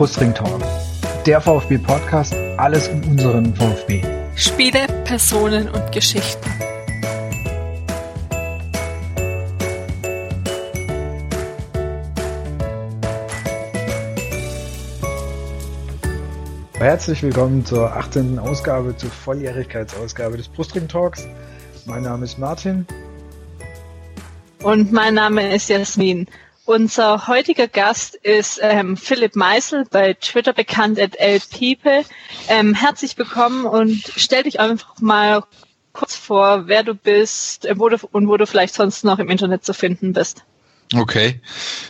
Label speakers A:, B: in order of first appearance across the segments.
A: Brustring Talk. Der VfB Podcast, alles um unseren VfB.
B: Spiele, Personen und Geschichten.
A: Herzlich willkommen zur 18. Ausgabe, zur Volljährigkeitsausgabe des Brustring Talks. Mein Name ist Martin.
B: Und mein Name ist Jasmin. Unser heutiger Gast ist ähm, Philipp Meisel, bei Twitter bekannt als LPeople. Ähm, herzlich willkommen und stell dich einfach mal kurz vor, wer du bist äh, wo du, und wo du vielleicht sonst noch im Internet zu finden bist.
C: Okay.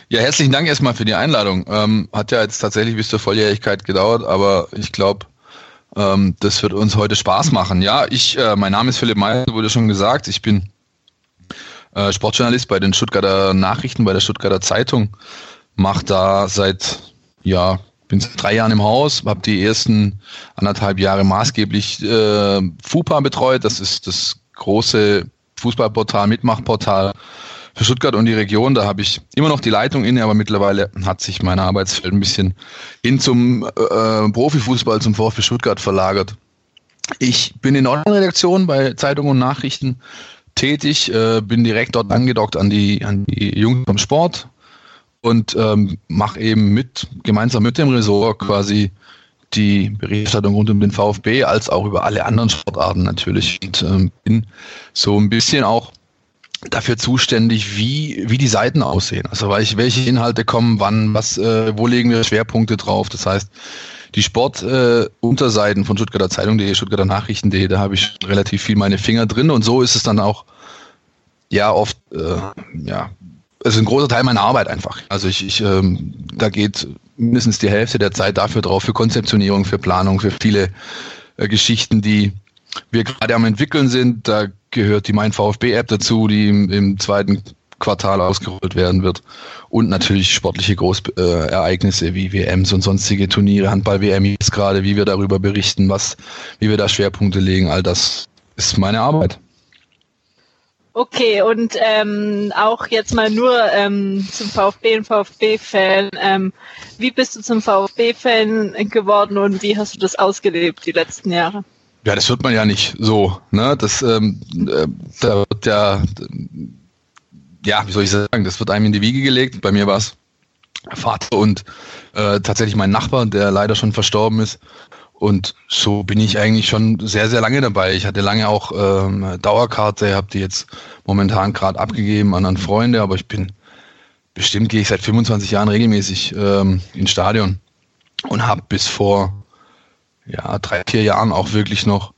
C: Ja, herzlichen Dank erstmal für die Einladung. Ähm, hat ja jetzt tatsächlich bis zur Volljährigkeit gedauert, aber ich glaube, ähm, das wird uns heute Spaß machen. Ja, ich, äh, mein Name ist Philipp Meisel, wurde schon gesagt. Ich bin äh, Sportjournalist bei den Stuttgarter Nachrichten, bei der Stuttgarter Zeitung. Mache da seit, ja, bin seit drei Jahren im Haus, habe die ersten anderthalb Jahre maßgeblich äh, FUPA betreut. Das ist das große Fußballportal, Mitmachportal für Stuttgart und die Region. Da habe ich immer noch die Leitung inne, aber mittlerweile hat sich mein Arbeitsfeld ein bisschen hin zum äh, Profifußball, zum VfB Stuttgart verlagert. Ich bin in Online-Redaktion bei Zeitung und Nachrichten tätig, äh, bin direkt dort angedockt an die, an die Jungs vom Sport und ähm, mache eben mit, gemeinsam mit dem Ressort quasi die Berichterstattung rund um den VfB als auch über alle anderen Sportarten natürlich und ähm, bin so ein bisschen auch dafür zuständig, wie, wie die Seiten aussehen. Also welche Inhalte kommen, wann, was, äh, wo legen wir Schwerpunkte drauf. Das heißt, die Sportunterseiten äh, von Stuttgarter Zeitung.de, Stuttgarter Nachrichten.de, da habe ich relativ viel meine Finger drin und so ist es dann auch ja oft äh, ja es ist ein großer Teil meiner Arbeit einfach. Also ich, ich ähm, da geht mindestens die Hälfte der Zeit dafür drauf, für Konzeptionierung, für Planung, für viele äh, Geschichten, die wir gerade am entwickeln sind. Da gehört die Mein VfB-App dazu, die im, im zweiten Quartal ausgerollt werden wird. Und natürlich sportliche Großereignisse äh, wie WMs und sonstige Turniere, Handball-WM jetzt gerade, wie wir darüber berichten, was, wie wir da Schwerpunkte legen, all das ist meine Arbeit.
B: Okay, und ähm, auch jetzt mal nur ähm, zum VfB und VfB-Fan. Ähm, wie bist du zum VfB-Fan geworden und wie hast du das ausgelebt die letzten Jahre?
C: Ja, das wird man ja nicht so. Ne? Das, ähm, äh, da wird ja ja, wie soll ich sagen, das wird einem in die Wiege gelegt. Bei mir war es Vater und äh, tatsächlich mein Nachbar, der leider schon verstorben ist. Und so bin ich eigentlich schon sehr, sehr lange dabei. Ich hatte lange auch ähm, Dauerkarte, habe die jetzt momentan gerade abgegeben an, Freunde, aber ich bin bestimmt gehe ich seit 25 Jahren regelmäßig ähm, ins Stadion und habe bis vor ja, drei, vier Jahren auch wirklich noch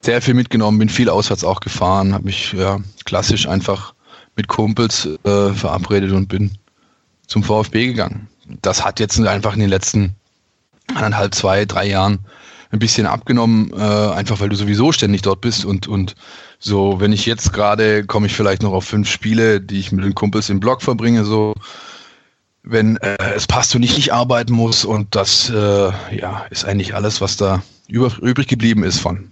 C: sehr viel mitgenommen, bin viel auswärts auch gefahren, habe mich ja, klassisch einfach mit Kumpels äh, verabredet und bin zum VfB gegangen. Das hat jetzt einfach in den letzten anderthalb, zwei, drei Jahren ein bisschen abgenommen, äh, einfach weil du sowieso ständig dort bist und, und so, wenn ich jetzt gerade komme ich vielleicht noch auf fünf Spiele, die ich mit den Kumpels im Blog verbringe, so wenn äh, es passt und ich nicht arbeiten muss und das äh, ja ist eigentlich alles, was da über, übrig geblieben ist von.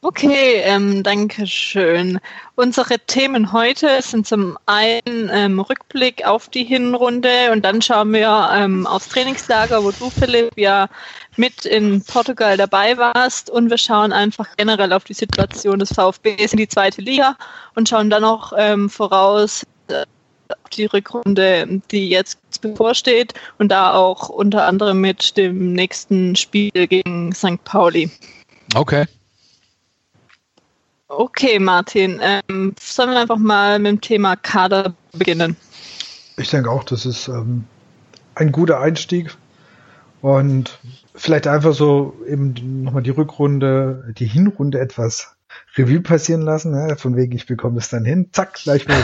B: Okay, ähm, danke schön. Unsere Themen heute sind zum einen ähm, Rückblick auf die Hinrunde und dann schauen wir ähm, aufs Trainingslager, wo du, Philipp, ja mit in Portugal dabei warst und wir schauen einfach generell auf die Situation des VfBs in die zweite Liga und schauen dann noch ähm, voraus äh, auf die Rückrunde, die jetzt bevorsteht und da auch unter anderem mit dem nächsten Spiel gegen St. Pauli.
C: Okay.
B: Okay, Martin, ähm, sollen wir einfach mal mit dem Thema Kader beginnen?
A: Ich denke auch, das ist ähm, ein guter Einstieg und vielleicht einfach so eben nochmal die Rückrunde, die Hinrunde etwas Revue passieren lassen, ne? von wegen ich bekomme es dann hin, zack, gleich mal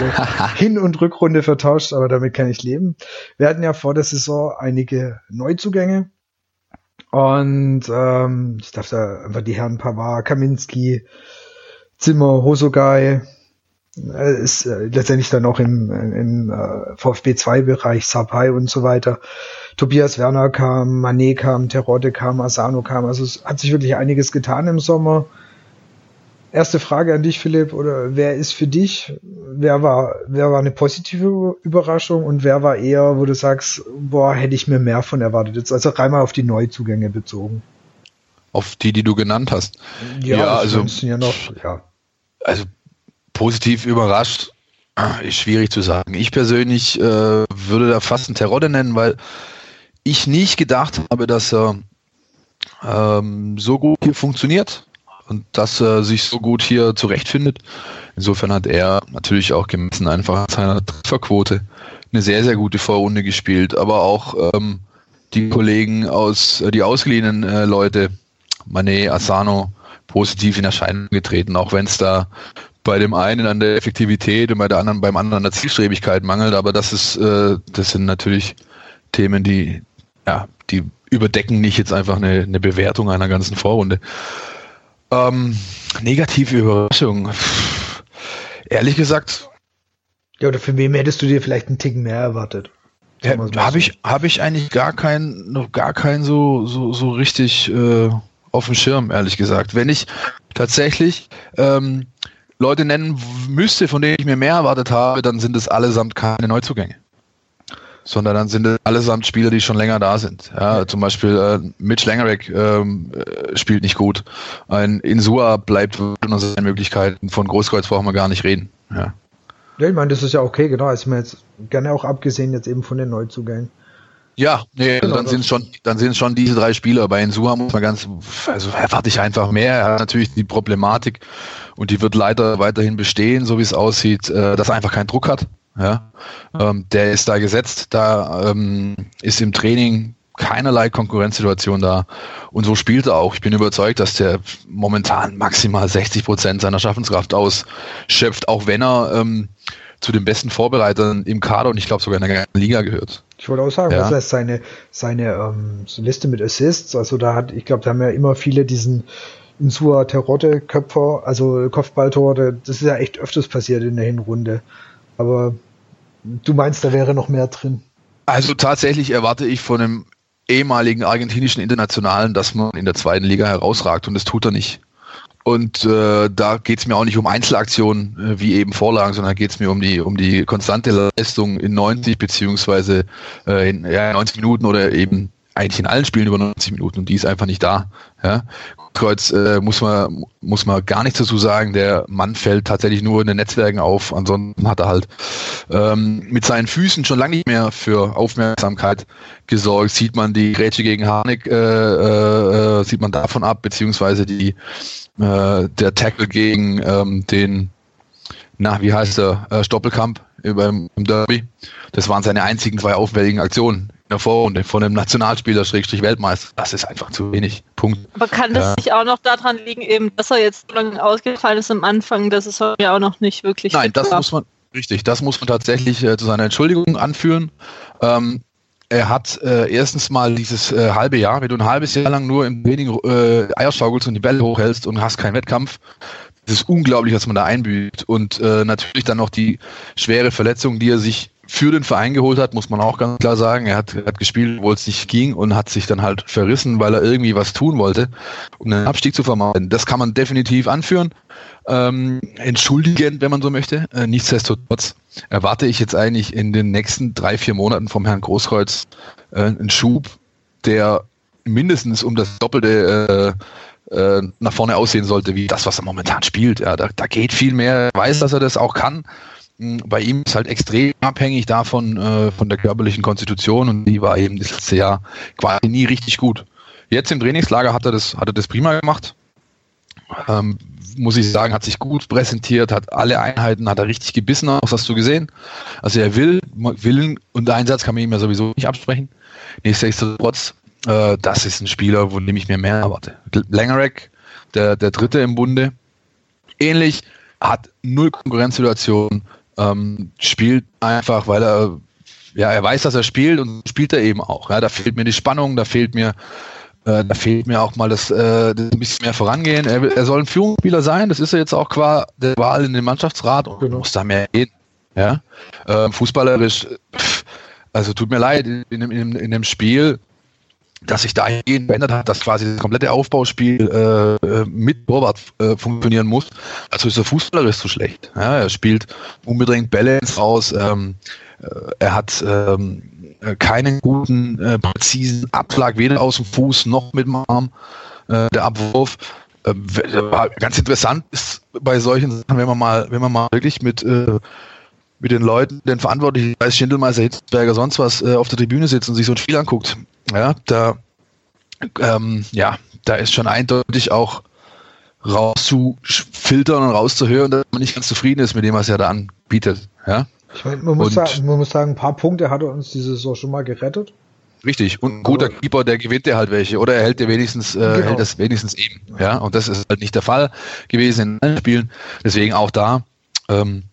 A: Hin- und Rückrunde vertauscht, aber damit kann ich leben. Wir hatten ja vor der Saison einige Neuzugänge und ähm, ich darf da einfach die Herren Pavard, Kaminski, Zimmer, Hosogai, äh, ist äh, letztendlich dann auch im, im äh, VfB 2 Bereich, Sapai und so weiter. Tobias Werner kam, Manet kam, Terodde kam, Asano kam. Also es hat sich wirklich einiges getan im Sommer. Erste Frage an dich, Philipp, oder wer ist für dich wer war, wer war eine positive Überraschung und wer war eher, wo du sagst, boah, hätte ich mir mehr von erwartet. Jetzt also rein mal auf die Neuzugänge bezogen.
C: Auf die, die du genannt hast.
A: Ja,
C: Ja,
A: also ja noch, ja.
C: Also positiv überrascht, ist schwierig zu sagen. Ich persönlich äh, würde da fast einen Terodde nennen, weil ich nicht gedacht habe, dass er ähm, so gut hier funktioniert und dass er sich so gut hier zurechtfindet. Insofern hat er natürlich auch gemessen einfach seiner Trefferquote eine sehr, sehr gute Vorrunde gespielt, aber auch ähm, die Kollegen aus, äh, die ausgeliehenen äh, Leute, Manet, Asano, positiv in Erscheinung getreten, auch wenn es da bei dem einen an der Effektivität und bei der anderen beim anderen an der Zielstrebigkeit mangelt, aber das ist, äh, das sind natürlich Themen, die, ja, die überdecken nicht jetzt einfach eine, eine Bewertung einer ganzen Vorrunde. Ähm, negative Überraschung. Pff, Ehrlich gesagt,
A: Ja, oder für wen hättest du dir vielleicht einen Ticken mehr erwartet? Mal
C: habe ich, hab ich eigentlich gar keinen, noch gar keinen so, so, so richtig äh, auf dem Schirm, ehrlich gesagt. Wenn ich tatsächlich ähm, Leute nennen müsste, von denen ich mir mehr erwartet habe, dann sind es allesamt keine Neuzugänge. Sondern dann sind es allesamt Spieler, die schon länger da sind. Ja, zum Beispiel äh, Mitch Langerick ähm, äh, spielt nicht gut. Ein Insua bleibt unter seinen Möglichkeiten. Von Großkreuz brauchen wir gar nicht reden. Ja.
A: Ja, ich meine, das ist ja okay, genau. Also mir jetzt gerne auch abgesehen jetzt eben von den Neuzugängen.
C: Ja, nee,
A: Genau,
C: dann sind schon, dann sind schon diese drei Spieler. Bei Insua muss man ganz, also erwarte ich einfach mehr. Er hat natürlich die Problematik und die wird leider weiterhin bestehen, so wie es aussieht, äh, dass er einfach keinen Druck hat. Ja, ähm, der ist da gesetzt, da ähm, ist im Training keinerlei Konkurrenzsituation da und so spielt er auch. Ich bin überzeugt, dass der momentan maximal 60 Prozent seiner Schaffenskraft ausschöpft, auch wenn er ähm, zu den besten Vorbereitern im Kader und ich glaube sogar in der ganzen Liga gehört.
A: Ich wollte auch sagen,
C: Ja.
A: was heißt seine, seine ähm, so Liste mit Assists? Also da hat, ich glaube, da haben ja immer viele diesen Insua Terodde Köpfer, also Kopfballtore, das ist ja echt öfters passiert in der Hinrunde. Aber du meinst, da wäre noch mehr drin.
C: Also tatsächlich erwarte ich von einem ehemaligen argentinischen Internationalen, dass man in der zweiten Liga herausragt und das tut er nicht. Und äh, da geht es mir auch nicht um Einzelaktionen äh, wie eben Vorlagen, sondern geht es mir um die um die konstante Leistung in 90 beziehungsweise äh, in ja, 90 Minuten oder eben eigentlich in allen Spielen über 90 Minuten und die ist einfach nicht da. Ja. Kreuz äh, muss man muss man gar nichts dazu sagen. Der Mann fällt tatsächlich nur in den Netzwerken auf. Ansonsten hat er halt ähm, mit seinen Füßen schon lange nicht mehr für Aufmerksamkeit gesorgt. Sieht man die Grätsche gegen Harnik, äh, äh, äh, sieht man davon ab, beziehungsweise die äh, der Tackle gegen ähm, den, na wie heißt der, äh, Stoppelkamp beim im Derby. Das waren seine einzigen zwei auffälligen Aktionen der Vorrunde von einem Nationalspieler Schrägstrich Weltmeister. Das ist einfach zu wenig. Punkt.
B: Aber kann das
C: Ja.
B: nicht auch noch daran liegen, eben, dass er jetzt so lange ausgefallen ist am Anfang, dass es heute ja auch noch nicht wirklich
C: Nein, das
B: war?
C: muss man, richtig, das muss man tatsächlich äh, zu seiner Entschuldigung anführen. Ähm, er hat äh, erstens mal dieses äh, halbe Jahr, wenn du ein halbes Jahr lang nur im Training äh, Eier schaukelst und die Bälle hochhältst und hast keinen Wettkampf, das ist unglaublich, was man da einbüht. Und äh, natürlich dann noch die schwere Verletzung, die er sich für den Verein geholt hat, muss man auch ganz klar sagen. Er hat, hat gespielt, wo es nicht ging und hat sich dann halt verrissen, weil er irgendwie was tun wollte, um einen Abstieg zu vermeiden. Das kann man definitiv anführen. Ähm, entschuldigend, wenn man so möchte. Äh, nichtsdestotrotz erwarte ich jetzt eigentlich in den nächsten drei, vier Monaten vom Herrn Großkreuz äh, einen Schub, der mindestens um das Doppelte äh, äh, nach vorne aussehen sollte, wie das, was er momentan spielt. Ja, da, da geht viel mehr. Er weiß, dass er das auch kann. Bei ihm ist halt extrem abhängig davon, äh, von der körperlichen Konstitution und die war eben das letzte Jahr quasi nie richtig gut. Jetzt im Trainingslager hat er das, hat er das prima gemacht. Ähm, muss ich sagen, hat sich gut präsentiert, hat alle Einheiten, hat er richtig gebissen, auch hast du gesehen. Also er will, Willen und Einsatz kann man ihm ja sowieso nicht absprechen. Nichtsdestotrotz, äh, das ist ein Spieler, von dem ich mir mehr erwarte. Langerek, der, der dritte im Bunde, ähnlich, hat null Konkurrenzsituation, ähm, spielt einfach, weil er, ja, er weiß, dass er spielt und spielt er eben auch. Ja, da fehlt mir die Spannung, da fehlt mir äh, da fehlt mir auch mal das, äh, das ein bisschen mehr vorangehen. Er, er soll ein Führungsspieler sein, das ist er jetzt auch qua der Wahl in den Mannschaftsrat und
A: Genau.
C: muss da mehr gehen. Ja? Ähm, fußballerisch, pff, also tut mir leid, in, in, dem- in dem Spiel dass sich dahingehend verändert hat, dass quasi das komplette Aufbauspiel äh, äh, mit Torwart äh, funktionieren muss. Also ist der Fußballer ist so schlecht. Ja, er spielt unbedingt Balance aus. Ähm, äh, er hat ähm, keinen guten, äh, präzisen Abschlag, weder aus dem Fuß noch mit dem Arm. Äh, der Abwurf. Äh, ganz interessant ist bei solchen Sachen, wenn man mal, wenn man mal wirklich mit äh, mit den Leuten, den Verantwortlichen, weiß Schindelmeister, Hitzberger, sonst was, äh, auf der Tribüne sitzt und sich so ein Spiel anguckt, ja, da, ähm, ja, da ist schon eindeutig auch rauszufiltern und rauszuhören, dass man nicht ganz zufrieden ist mit dem, was er da anbietet. Ja?
A: Ich meine, man, muss sagen, man muss sagen, ein paar Punkte hat er uns diese Saison schon mal gerettet.
C: Richtig. Und ein guter Aber Keeper, der gewinnt dir halt welche. Oder er hält dir wenigstens, äh, genau. hält das wenigstens eben. Ja. Und das ist halt nicht der Fall gewesen in allen Spielen. Deswegen auch da, ähm,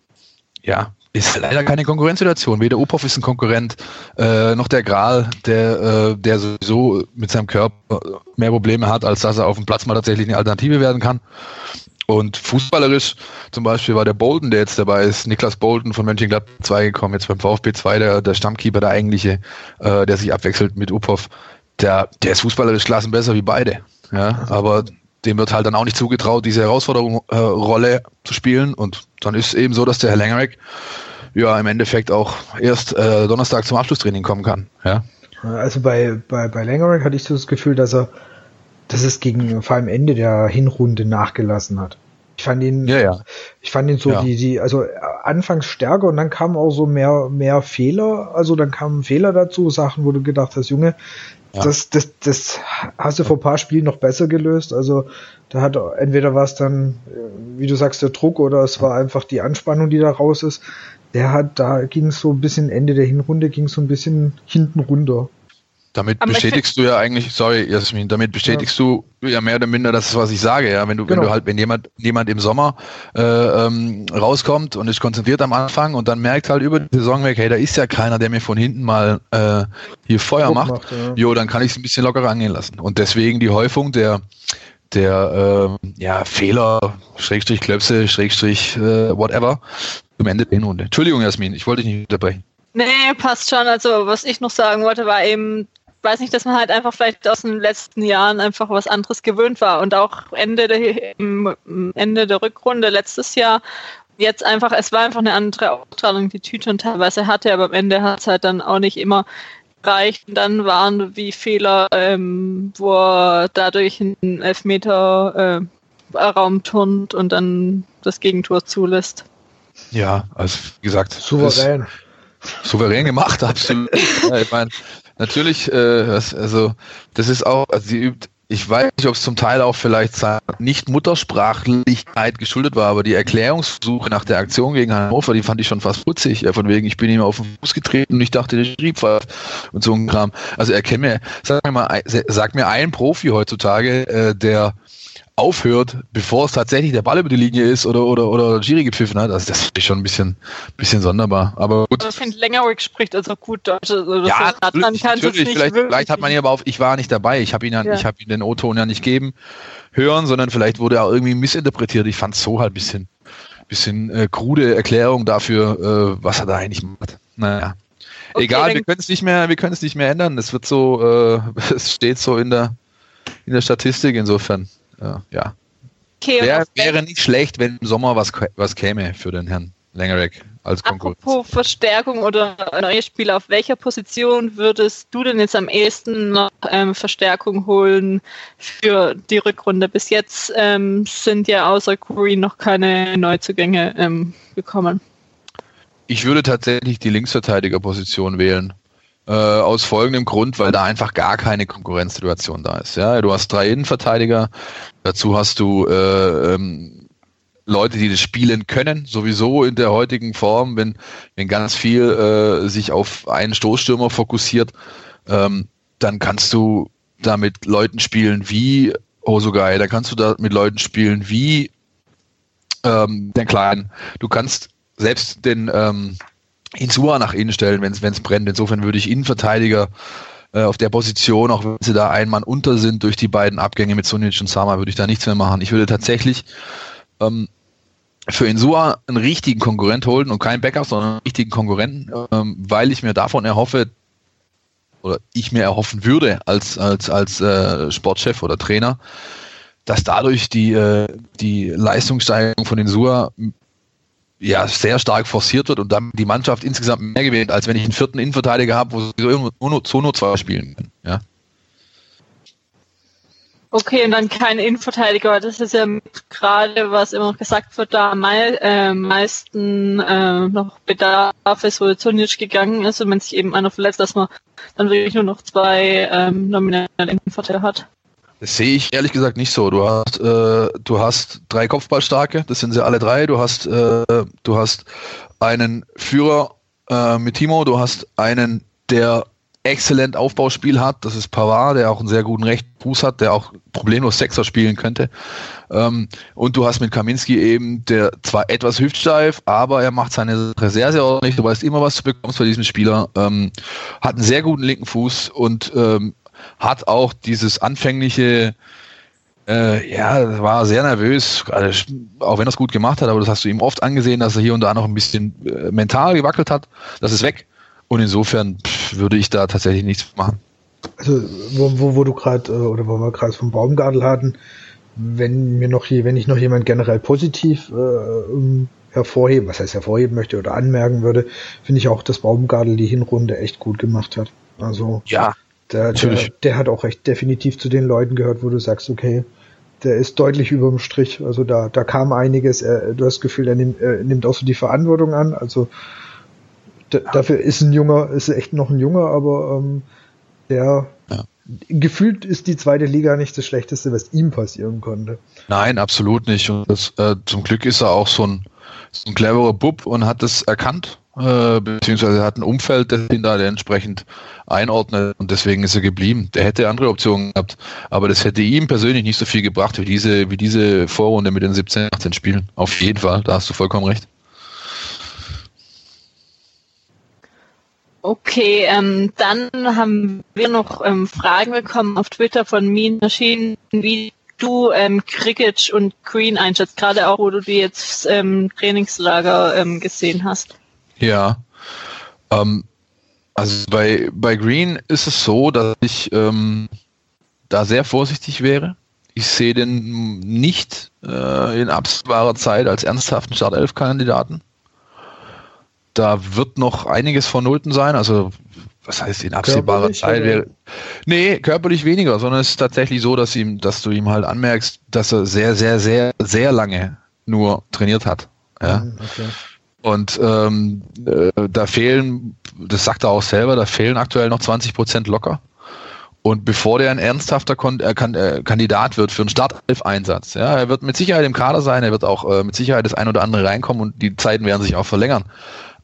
C: ja, ist leider keine Konkurrenzsituation. Weder Opov ist ein Konkurrent, äh, noch der Gral, der, äh, der sowieso mit seinem Körper mehr Probleme hat, als dass er auf dem Platz mal tatsächlich eine Alternative werden kann. Und fußballerisch zum Beispiel war der Bolton, der jetzt dabei ist, Niklas Bolton von Mönchengladbach 2 gekommen, jetzt beim VfB 2, der, der Stammkeeper, der eigentliche, äh, der sich abwechselt mit Upov, der, der ist fußballerisch klassen besser wie beide. Ja, aber dem wird halt dann auch nicht zugetraut, diese Herausforderungsrolle äh, zu spielen. Und dann ist es eben so, dass der Herr Lengerek ja im Endeffekt auch erst äh, Donnerstag zum Abschlusstraining kommen kann. Ja.
A: Also bei, bei, bei Lengerek hatte ich so das Gefühl, dass er, dass es gegen vor allem Ende der Hinrunde nachgelassen hat. Ich fand ihn, ja, ja. ich fand ihn so ja. die, die, also anfangs stärker und dann kamen auch so mehr, mehr Fehler. Also dann kamen Fehler dazu, Sachen, wo du gedacht hast, Junge, ja. Das, das, das hast du vor ein paar Spielen noch besser gelöst. Also da hat entweder war es dann, wie du sagst, der Druck oder es war einfach die Anspannung, die da raus ist. Der hat, da ging es so ein bisschen Ende der Hinrunde, ging es so ein bisschen hinten runter.
C: Damit Aber bestätigst du ja eigentlich, sorry Jasmin, damit bestätigst ja. du ja mehr oder minder das, was ich sage, ja. Wenn du, genau. wenn du halt, wenn jemand, jemand im Sommer äh, ähm, rauskommt und ist konzentriert am Anfang und dann merkt halt über die Saison weg, hey, da ist ja keiner, der mir von hinten mal äh, hier Feuer Druck macht, macht ja. jo, dann kann ich es ein bisschen lockerer angehen lassen. Und deswegen die Häufung der der äh, ja, Fehler, Schrägstrich Klöpse, Schrägstrich äh, whatever, zum Ende der Hinrunde. Entschuldigung, Jasmin, ich wollte dich nicht unterbrechen.
B: Nee, passt schon. Also was ich noch sagen wollte, war eben, weiß nicht, dass man halt einfach vielleicht aus den letzten Jahren einfach was anderes gewöhnt war und auch Ende der, Ende der Rückrunde letztes Jahr jetzt einfach, es war einfach eine andere Ausstrahlung, die Tüten teilweise hatte, aber am Ende hat es halt dann auch nicht immer reicht. Und dann waren wie Fehler, ähm, wo er dadurch einen Elfmeter äh, Raum turnt und dann das Gegentor zulässt.
C: Ja, also wie gesagt,
A: souverän.
C: Souverän gemacht, absolut. ja, ich meine, natürlich, äh, also das ist auch, also sie übt, ich weiß nicht, ob es zum Teil auch vielleicht nicht Muttersprachlichkeit geschuldet war, aber die Erklärungssuche nach der Aktion gegen Hannover, die fand ich schon fast putzig. Von wegen, ich bin ihm auf den Fuß getreten und ich dachte, der schrieb was und so ein Kram. Also erkenn mir, sag mir mal, sag mir ein Profi heutzutage, äh, der aufhört, bevor es tatsächlich der Ball über die Linie ist oder oder oder Giri gepfiffen hat. Also das ist schon ein bisschen bisschen sonderbar. Aber gut.
B: Ich finde, Längerwick spricht also gut Deutsch. Also
C: ja, natürlich. natürlich. Vielleicht, vielleicht, hat man ihn aber auf. Ich war nicht dabei. Ich habe ihn ja, ja. ich habe ihn den O-Ton ja nicht geben hören, sondern vielleicht wurde er irgendwie missinterpretiert. Ich fand es so halt ein bisschen bisschen äh, krude Erklärung dafür, äh, was er da eigentlich macht. Naja. Okay, Egal, wir können es nicht mehr, wir können es nicht mehr ändern. Es wird so, äh, es steht so in der in der Statistik insofern ja. Okay, Wär, wäre nicht schlecht, wenn im Sommer was, was käme für den Herrn Lengerek als Konkurrenz.
B: Apropos Verstärkung oder neue Spieler, auf welcher Position würdest du denn jetzt am ehesten noch ähm, Verstärkung holen für die Rückrunde? Bis jetzt ähm, sind ja außer Curry noch keine Neuzugänge ähm, gekommen.
C: Ich würde tatsächlich die Linksverteidigerposition wählen. Äh, aus folgendem Grund, weil da einfach gar keine Konkurrenzsituation da ist. Ja, du hast drei Innenverteidiger, dazu hast du äh, ähm, Leute, die das spielen können, sowieso in der heutigen Form, wenn, wenn ganz viel äh, sich auf einen Stoßstürmer fokussiert, ähm, dann kannst du da mit Leuten spielen wie Hosogai, da kannst du da mit Leuten spielen wie ähm, den Kleinen. Du kannst selbst den ähm, Insua nach innen stellen, wenn es brennt. Insofern würde ich Innenverteidiger äh, auf der Position, auch wenn sie da ein Mann unter sind durch die beiden Abgänge mit Sunic und Sama, würde ich da nichts mehr machen. Ich würde tatsächlich ähm, für Insua einen richtigen Konkurrent holen und keinen Backup, sondern einen richtigen Konkurrenten, ähm, weil ich mir davon erhoffe, oder ich mir erhoffen würde als, als, als äh, Sportchef oder Trainer, dass dadurch die, äh, die Leistungssteigerung von den Sua ja, sehr stark forciert wird und dann die Mannschaft insgesamt mehr gewinnt, als wenn ich einen vierten Innenverteidiger habe, wo sie nur, nur, nur zwei spielen können. Ja.
B: Okay, und dann kein Innenverteidiger. Das ist ja gerade, was immer gesagt wird, da am äh, meisten äh, noch Bedarf ist, wo Sonic gegangen ist und wenn sich eben einer verletzt, dass man dann wirklich nur noch zwei ähm, nominelle Innenverteidiger hat.
C: Das sehe ich ehrlich gesagt nicht so. Du hast, äh, du hast drei Kopfballstarke, das sind sie alle drei. Du hast, äh, du hast einen Führer äh, mit Timo, du hast einen, der exzellent Aufbauspiel hat. Das ist Pavard, der auch einen sehr guten rechten Fuß hat, der auch problemlos Sechser spielen könnte. Ähm, und du hast mit Kaminski eben, der zwar etwas hüftsteif, aber er macht seine Sache sehr, sehr ordentlich. Du weißt immer, was du bekommst bei diesem Spieler. Ähm, hat einen sehr guten linken Fuß und ähm, hat auch dieses anfängliche, äh, ja, war sehr nervös, auch wenn er es gut gemacht hat, aber das hast du ihm oft angesehen, dass er hier und da noch ein bisschen äh, mental gewackelt hat. Das ist weg. Und insofern pff, würde ich da tatsächlich nichts machen.
A: Also, wo, wo, wo du gerade, äh, oder wo wir gerade vom Baumgartel hatten, wenn mir noch hier, wenn ich noch jemand generell positiv äh, hervorheben, was heißt hervorheben möchte oder anmerken würde, finde ich auch, dass Baumgartel die Hinrunde echt gut gemacht hat. Also
C: ja,
A: der, der, der, hat auch recht definitiv zu den Leuten gehört, wo du sagst, okay, der ist deutlich über dem Strich. Also da, da kam einiges. Er, du hast das Gefühl, er nimmt, er nimmt auch so die Verantwortung an. Also ja. dafür ist ein junger, ist echt noch ein junger, aber ähm, der ja. gefühlt ist die zweite Liga nicht das Schlechteste, was ihm passieren konnte.
C: Nein, absolut nicht. Und das, äh, zum Glück ist er auch so ein, so ein cleverer Bub und hat das erkannt äh, beziehungsweise hat ein Umfeld, das ihn da entsprechend einordnet und deswegen ist er geblieben. Der hätte andere Optionen gehabt, aber das hätte ihm persönlich nicht so viel gebracht wie diese, wie diese Vorrunde mit den 17, 18 Spielen. Auf jeden Fall, da hast du vollkommen recht.
B: Okay, ähm, dann haben wir noch ähm, Fragen bekommen auf Twitter von Mina Schienen, wie du ähm, Cricket und Green einschätzt, gerade auch, wo du die jetzt ähm, Trainingslager ähm, gesehen hast.
C: Ja. Ähm, also bei, bei Green ist es so, dass ich ähm, da sehr vorsichtig wäre. Ich sehe den nicht äh, in absehbarer Zeit als ernsthaften Startelf-Kandidaten. Da wird noch einiges vonnöten sein. Also, was heißt in absehbarer körperlich, Zeit wäre. Nee, körperlich weniger, sondern es ist tatsächlich so, dass ihm, dass du ihm halt anmerkst, dass er sehr, sehr, sehr, sehr lange nur trainiert hat. Ja. Mhm, okay. Und ähm, äh, da fehlen, das sagt er auch selber, da fehlen aktuell noch 20 Prozent locker. Und bevor der ein ernsthafter Kon äh, kan äh, Kandidat wird für einen Startelf-Einsatz, ja, er wird mit Sicherheit im Kader sein, er wird auch äh, mit Sicherheit das ein oder andere reinkommen und die Zeiten werden sich auch verlängern.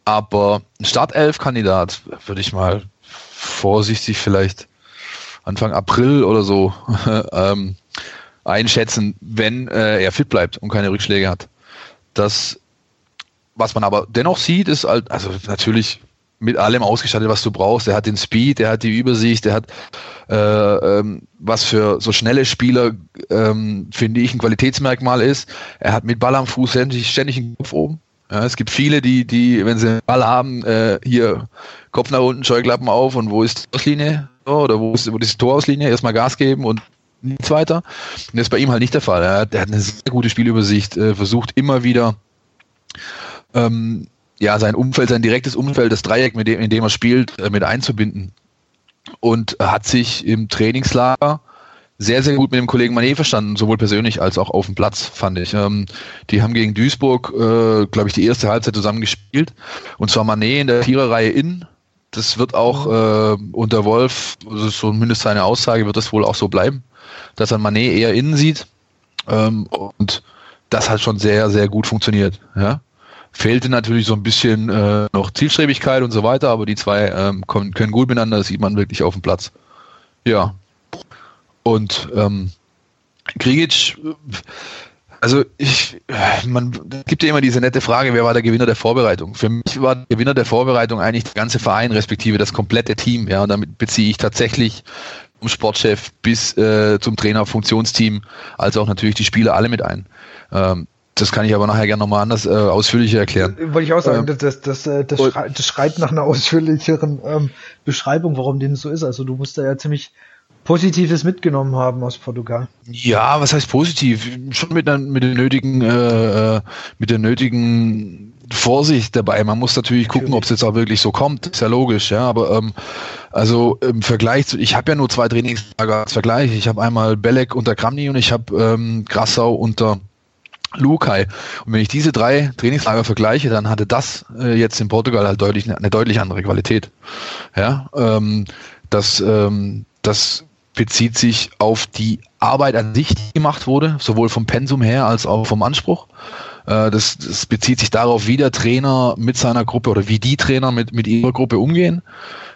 C: Aber ein Startelf-Kandidat würde ich mal vorsichtig vielleicht Anfang April oder so ähm, einschätzen, wenn äh, er fit bleibt und keine Rückschläge hat. Das was man aber dennoch sieht, ist halt, also natürlich mit allem ausgestattet, was du brauchst. Er hat den Speed, er hat die Übersicht, er hat äh, ähm, was für so schnelle Spieler, ähm, finde ich, ein Qualitätsmerkmal ist. Er hat mit Ball am Fuß ständig, ständig den Kopf oben. Ja, es gibt viele, die, die, wenn sie einen Ball haben, äh, hier Kopf nach unten, Scheuklappen auf und wo ist die Auslinie? Oder wo ist, wo ist die Torauslinie? Erstmal Gas geben und nichts weiter. Und das ist bei ihm halt nicht der Fall. Er hat, er hat eine sehr gute Spielübersicht, äh, versucht immer wieder ähm, ja, sein Umfeld, sein direktes Umfeld, das Dreieck, mit dem, in dem er spielt, äh, mit einzubinden. Und hat sich im Trainingslager sehr, sehr gut mit dem Kollegen Manet verstanden, sowohl persönlich als auch auf dem Platz, fand ich. Ähm, die haben gegen Duisburg, äh, glaube ich, die erste Halbzeit zusammen gespielt. Und zwar Manet in der Viererreihe in. Das wird auch äh, unter Wolf, das ist zumindest seine Aussage, wird das wohl auch so bleiben, dass er Manet eher innen sieht. Ähm, und das hat schon sehr, sehr gut funktioniert. Ja? Fehlte natürlich so ein bisschen äh, noch Zielstrebigkeit und so weiter, aber die zwei ähm, können, können gut miteinander, das sieht man wirklich auf dem Platz. Ja. Und ähm, Krigic, also ich, man gibt ja immer diese nette Frage, wer war der Gewinner der Vorbereitung? Für mich war der Gewinner der Vorbereitung eigentlich der ganze Verein, respektive das komplette Team. Ja, und damit beziehe ich tatsächlich vom Sportchef bis äh, zum Trainer, Funktionsteam, als auch natürlich die Spieler alle mit ein. Ähm, das kann ich aber nachher gerne nochmal anders äh, ausführlicher erklären.
A: Wollte ich auch sagen, ähm, das, das, das, das, schreit, das schreit nach einer ausführlicheren ähm, Beschreibung, warum dem so ist. Also du musst da ja ziemlich Positives mitgenommen haben aus Portugal.
C: Ja, was heißt positiv? Schon mit, der, mit den nötigen, äh, äh, mit der nötigen Vorsicht dabei. Man muss natürlich gucken, ob es jetzt auch wirklich so kommt. Ist ja logisch, ja. Aber ähm, also im Vergleich zu, ich habe ja nur zwei Trainingslager als Vergleich. Ich habe einmal Belek unter Kramni und ich habe ähm, Grassau unter Lukai. Und wenn ich diese drei Trainingslager vergleiche, dann hatte das äh, jetzt in Portugal halt deutlich eine deutlich andere Qualität. Ja, ähm, das, ähm, das bezieht sich auf die Arbeit an sich, die gemacht wurde, sowohl vom Pensum her als auch vom Anspruch. Äh, das, das bezieht sich darauf, wie der Trainer mit seiner Gruppe oder wie die Trainer mit, mit ihrer Gruppe umgehen.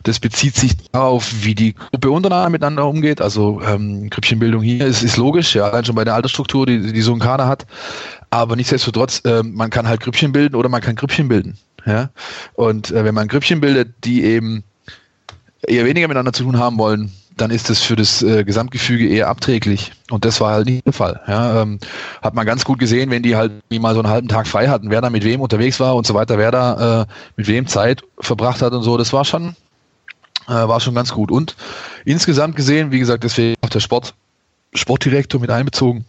C: Das bezieht sich darauf, wie die Gruppe untereinander miteinander umgeht. Also ähm, Grüppchenbildung hier ist, ist logisch, ja, allein schon bei der Altersstruktur, die, die so ein Kader hat. Aber nichtsdestotrotz, äh, man kann halt Grüppchen bilden oder man kann Grüppchen bilden. Ja? Und äh, wenn man Grüppchen bildet, die eben eher weniger miteinander zu tun haben wollen, dann ist das für das äh, Gesamtgefüge eher abträglich. Und das war halt nicht der Fall. Ja, ähm, hat man ganz gut gesehen, wenn die halt mal so einen halben Tag frei hatten, wer da mit wem unterwegs war und so weiter, wer da äh, mit wem Zeit verbracht hat und so. Das war schon, äh, war schon ganz gut. Und insgesamt gesehen, wie gesagt, deswegen auch der Sport, Sportdirektor mit einbezogen.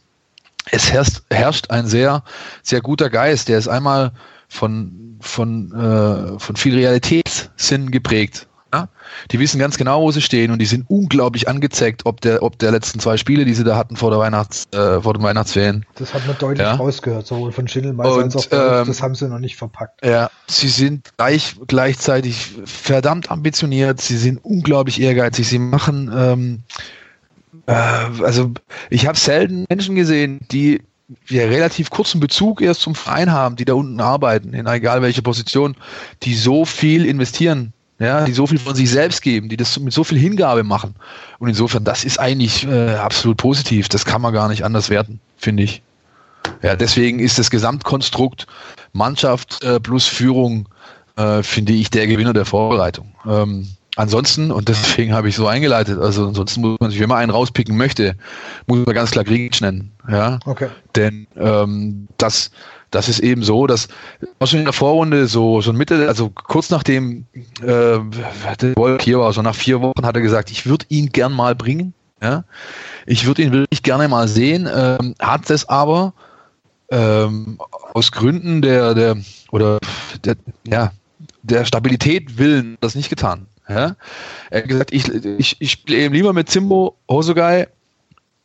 C: Es herrscht, herrscht ein sehr, sehr guter Geist. Der ist einmal von, von, äh, von viel Realitätssinn geprägt. Ja? Die wissen ganz genau, wo sie stehen und die sind unglaublich angezeigt, ob der, ob der letzten zwei Spiele, die sie da hatten vor der Weihnachts, äh, vor den Weihnachtsferien.
A: Das hat man deutlich ja? rausgehört, sowohl von Schindelmeister als auch bei ähm, Das haben sie noch nicht verpackt.
C: Ja, sie sind gleich, gleichzeitig verdammt ambitioniert, sie sind unglaublich ehrgeizig, sie machen, ähm, äh, also ich habe selten Menschen gesehen, die ja, relativ kurzen Bezug erst zum Verein haben, die da unten arbeiten, in egal welcher Position, die so viel investieren ja, die so viel von sich selbst geben, die das mit so viel Hingabe machen. Und insofern, das ist eigentlich äh, absolut positiv. Das kann man gar nicht anders werten, finde ich. Ja, deswegen ist das Gesamtkonstrukt Mannschaft äh, plus Führung, äh, finde ich, der Gewinner der Vorbereitung. Ähm, ansonsten, und deswegen habe ich so eingeleitet, also ansonsten muss man sich, wenn man einen rauspicken möchte, muss man ganz klar Griechisch nennen. Ja? Okay. Denn ähm, das das ist eben so, dass schon in der Vorrunde so, so Mitte, also kurz nachdem äh, Wolf hier war, so nach vier Wochen hat er gesagt, ich würde ihn gern mal bringen. Ja? Ich würde ihn wirklich gerne mal sehen, ähm, hat es aber ähm, aus Gründen der, der oder der, ja, der Stabilität willen das nicht getan. Ja? Er hat gesagt, ich, ich, ich spiele eben lieber mit Zimbo, Hosogai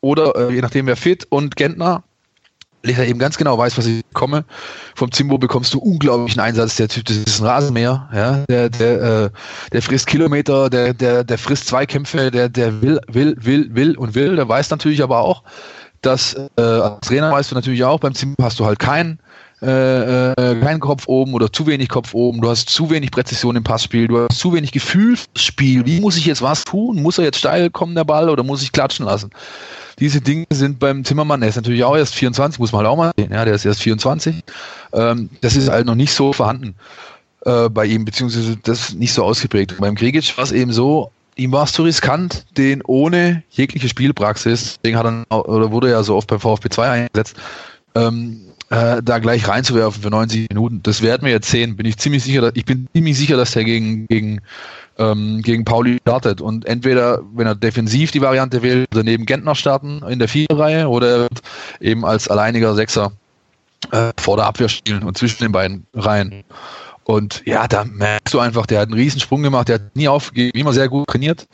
C: oder äh, je nachdem wer fit und Gentner er eben ganz genau weiß, was ich bekomme. Vom Zimbo bekommst du unglaublichen Einsatz. Der Typ, das ist ein Rasenmäher, ja, der, der, äh, der frisst Kilometer, der, der, der frisst Zweikämpfe, der, der will, will, will, will und will. Der weiß natürlich aber auch, dass äh, als Trainer weißt du natürlich auch, beim Zimbo hast du halt keinen äh, äh, keinen Kopf oben oder zu wenig Kopf oben, du hast zu wenig Präzision im Passspiel, du hast zu wenig Gefühlsspiel. Wie muss ich jetzt was tun? Muss er jetzt steil kommen, der Ball, oder muss ich klatschen lassen? Diese Dinge sind beim Zimmermann, der ist natürlich auch erst 24, muss man halt auch mal sehen, ja, der ist erst 24. Ähm, das ist halt noch nicht so vorhanden äh, bei ihm, beziehungsweise das nicht so ausgeprägt. Beim Gregic war es eben so, ihm war es zu riskant, den ohne jegliche Spielpraxis, deswegen hat er, oder wurde er ja so oft beim VfB 2 eingesetzt, ähm, äh, da gleich reinzuwerfen für 90 Minuten. Das werden wir jetzt sehen. Bin ich ziemlich sicher, dass, ich bin ziemlich sicher, dass der gegen, gegen ähm, gegen Pauli startet. Und entweder, wenn er defensiv die Variante wählt, daneben Gentner starten in der Viererreihe oder er wird eben als alleiniger Sechser äh, vor der Abwehr spielen und zwischen den beiden Reihen. Und ja, da merkst du einfach, der hat einen Riesensprung gemacht, der hat nie aufgegeben, immer sehr gut trainiert.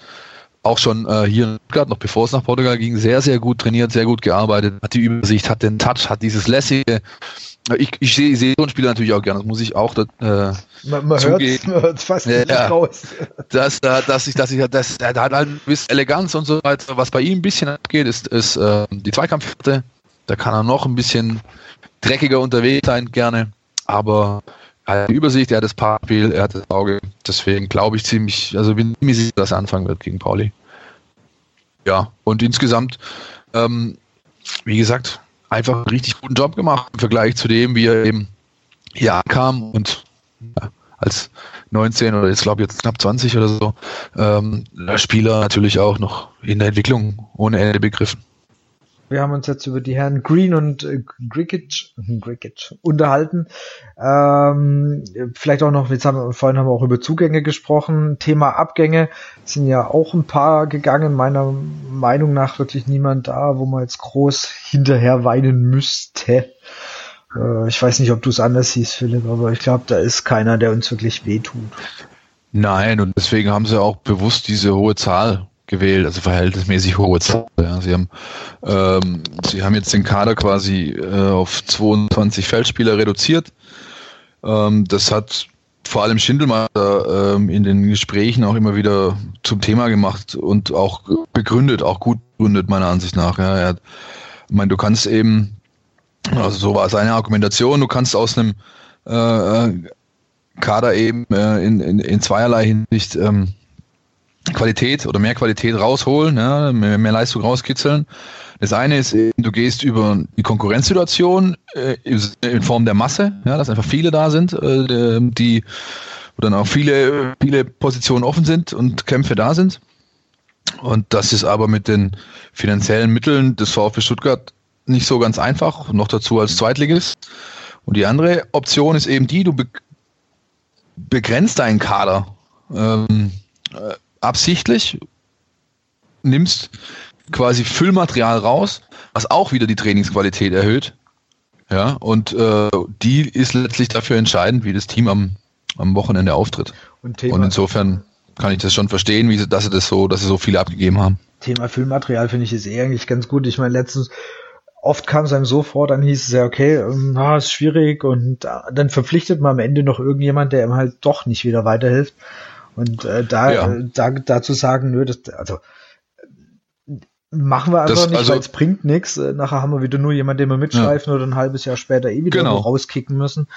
C: Auch schon äh, hier in Stuttgart, noch bevor es nach Portugal ging, sehr, sehr gut trainiert, sehr gut gearbeitet, hat die Übersicht, hat den Touch, hat dieses lässige, ich, ich sehe seh so einen Spieler natürlich auch gerne, das muss ich auch äh, man, man zugeben. Hört fast nicht ja, raus. Dass, dass ich, dass ich, dass, er hat halt ein bisschen Eleganz und so weiter. Was bei ihm ein bisschen abgeht, ist, ist äh, die Zweikampfhärte. Da kann er noch ein bisschen dreckiger unterwegs sein, gerne. Aber er hat die Übersicht, er hat das Paarspiel, er hat das Auge. Deswegen glaube ich ziemlich, also bin mir sicher, dass er anfangen wird gegen Pauli. Ja, und insgesamt, ähm, wie gesagt, einfach einen richtig guten Job gemacht im Vergleich zu dem, wie er eben hier ankam und ja, als 19 oder jetzt glaube ich jetzt knapp 20 oder so, ähm, Spieler natürlich auch noch in der Entwicklung ohne Ende begriffen.
A: Wir haben uns jetzt über die Herren Green und äh, Grickage unterhalten. Ähm, vielleicht auch noch, jetzt haben wir, vorhin haben wir auch über Zugänge gesprochen. Thema Abgänge sind ja auch ein paar gegangen. Meiner Meinung nach wirklich niemand da, wo man jetzt groß hinterher weinen müsste. Äh, ich weiß nicht, ob du es anders siehst, Philipp, aber ich glaube, da ist keiner, der uns wirklich wehtut.
C: Nein, und deswegen haben sie auch bewusst diese hohe Zahl gewählt, also verhältnismäßig hohe Zahl. Ja. Sie haben ähm, sie haben jetzt den Kader quasi äh, auf 22 Feldspieler reduziert. Ähm, das hat vor allem Schindelmeister ähm, in den Gesprächen auch immer wieder zum Thema gemacht und auch begründet, auch gut begründet meiner Ansicht nach. Ja. Er hat, ich meine, du kannst eben, also so war seine Argumentation, du kannst aus einem äh, äh Kader eben äh, in, in, in zweierlei Hinsicht ähm, Qualität oder mehr Qualität rausholen, ja, mehr, mehr Leistung rauskitzeln. Das eine ist, du gehst über die Konkurrenzsituation äh, in Form der Masse, ja, dass einfach viele da sind, äh, die wo dann auch viele, viele Positionen offen sind und Kämpfe da sind. Und das ist aber mit den finanziellen Mitteln des VfB Stuttgart nicht so ganz einfach, noch dazu als Zweitliges. Und die andere Option ist eben die, du be begrenzt deinen Kader. Ähm, äh, absichtlich, nimmst quasi Füllmaterial raus, was auch wieder die Trainingsqualität erhöht. Ja, und äh, die ist letztlich dafür entscheidend, wie das Team am, am Wochenende auftritt. Und, und insofern kann ich das schon verstehen, wie sie, dass sie das so, dass sie so viele abgegeben haben.
A: Thema Füllmaterial finde ich ist eh eigentlich ganz gut. Ich meine, letztens oft kam es einem so vor, dann hieß es ja, okay, ähm, ah, ist schwierig und äh, dann verpflichtet man am Ende noch irgendjemand, der ihm halt doch nicht wieder weiterhilft. Und äh, da, ja. da dazu sagen, nö, das, also machen wir einfach das, nicht, also, weil es bringt nichts. Äh, nachher haben wir wieder nur jemanden, den wir mitschleifen ja. oder ein halbes Jahr später eh wieder genau. rauskicken müssen.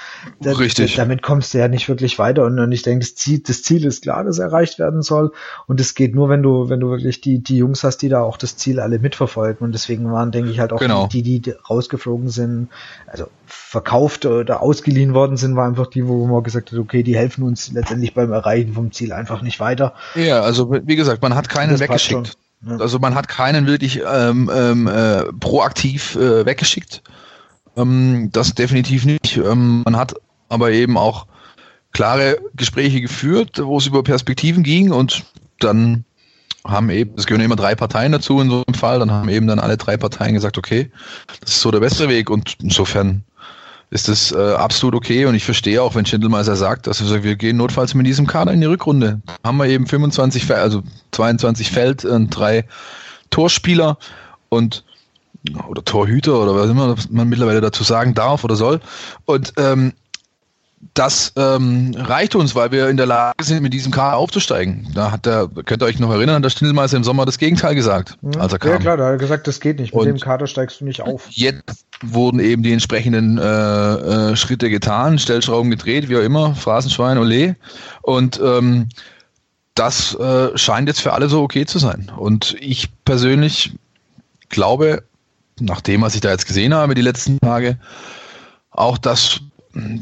A: Da,
C: Richtig.
A: damit kommst du ja nicht wirklich weiter. Und, und ich denke, das Ziel, das Ziel ist klar, das erreicht werden soll. Und es geht nur, wenn du, wenn du wirklich die, die Jungs hast, die da auch das Ziel alle mitverfolgen. Und deswegen waren, denke ich, halt auch genau. die, die, die rausgeflogen sind, also verkauft oder ausgeliehen worden sind, war einfach die, wo man gesagt hat, okay, die helfen uns letztendlich beim Erreichen vom Ziel einfach nicht weiter.
C: Ja, also wie gesagt, man hat keinen weggeschickt. Also man hat keinen wirklich ähm, ähm, äh, proaktiv äh, weggeschickt. Ähm, das definitiv nicht. Ähm, man hat aber eben auch klare Gespräche geführt, wo es über Perspektiven ging und dann haben eben, es gehören immer drei Parteien dazu in so einem Fall, dann haben eben dann alle drei Parteien gesagt, okay, das ist so der beste Weg und insofern ist das äh, absolut okay und ich verstehe auch, wenn Schindelmeiser sagt, dass wir, wir gehen notfalls mit diesem Kader in die Rückrunde. Haben wir eben 25, also 22 Feld und drei Torspieler und oder Torhüter oder was immer man mittlerweile dazu sagen darf oder soll. Und ähm, das ähm, reicht uns, weil wir in der Lage sind, mit diesem Kader aufzusteigen. Da hat der, könnt ihr euch noch erinnern, der Stindelmeister im Sommer das Gegenteil gesagt.
A: Ja, als er kam. ja klar, da hat er gesagt, das geht nicht. Mit Und dem Kader steigst du nicht auf.
C: Jetzt wurden eben die entsprechenden äh, äh, Schritte getan, Stellschrauben gedreht, wie auch immer, Phrasenschwein, Ole. Und ähm, das äh, scheint jetzt für alle so okay zu sein. Und ich persönlich glaube, nach dem, was ich da jetzt gesehen habe die letzten Tage, auch, dass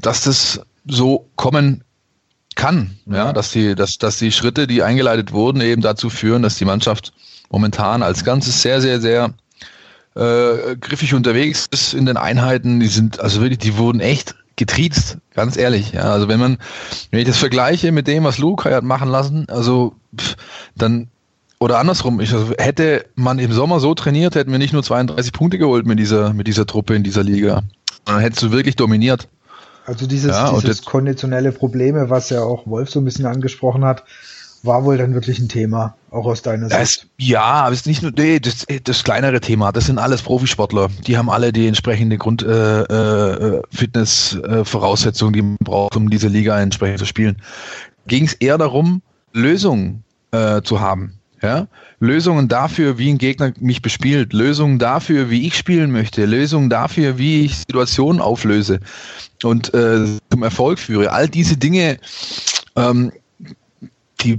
C: dass das so kommen kann, ja, dass die, dass, dass die Schritte, die eingeleitet wurden, eben dazu führen, dass die Mannschaft momentan als Ganzes sehr, sehr, sehr äh, griffig unterwegs ist in den Einheiten. Die sind, also wirklich, die wurden echt getriezt, ganz ehrlich. Ja, also wenn man, wenn ich das vergleiche mit dem, was Luke hat machen lassen, also pff, dann oder andersrum, ich, also hätte man im Sommer so trainiert, hätten wir nicht nur 32 Punkte geholt mit dieser, mit dieser Truppe in dieser Liga. Dann hättest du wirklich dominiert.
A: Also dieses, ja, dieses konditionelle Probleme, was ja auch Wolf so ein bisschen angesprochen hat, war wohl dann wirklich ein Thema, auch aus deiner
C: das, Sicht. Ja, aber es ist nicht nur nee, das, das kleinere Thema. Das sind alles Profisportler. Die haben alle die entsprechende Grund äh, äh, äh, die man braucht, um diese Liga entsprechend zu spielen. Ging es eher darum, Lösungen äh, zu haben. Ja? Lösungen dafür, wie ein Gegner mich bespielt, Lösungen dafür, wie ich spielen möchte, Lösungen dafür, wie ich Situationen auflöse und äh, zum Erfolg führe. All diese Dinge, ähm, die äh,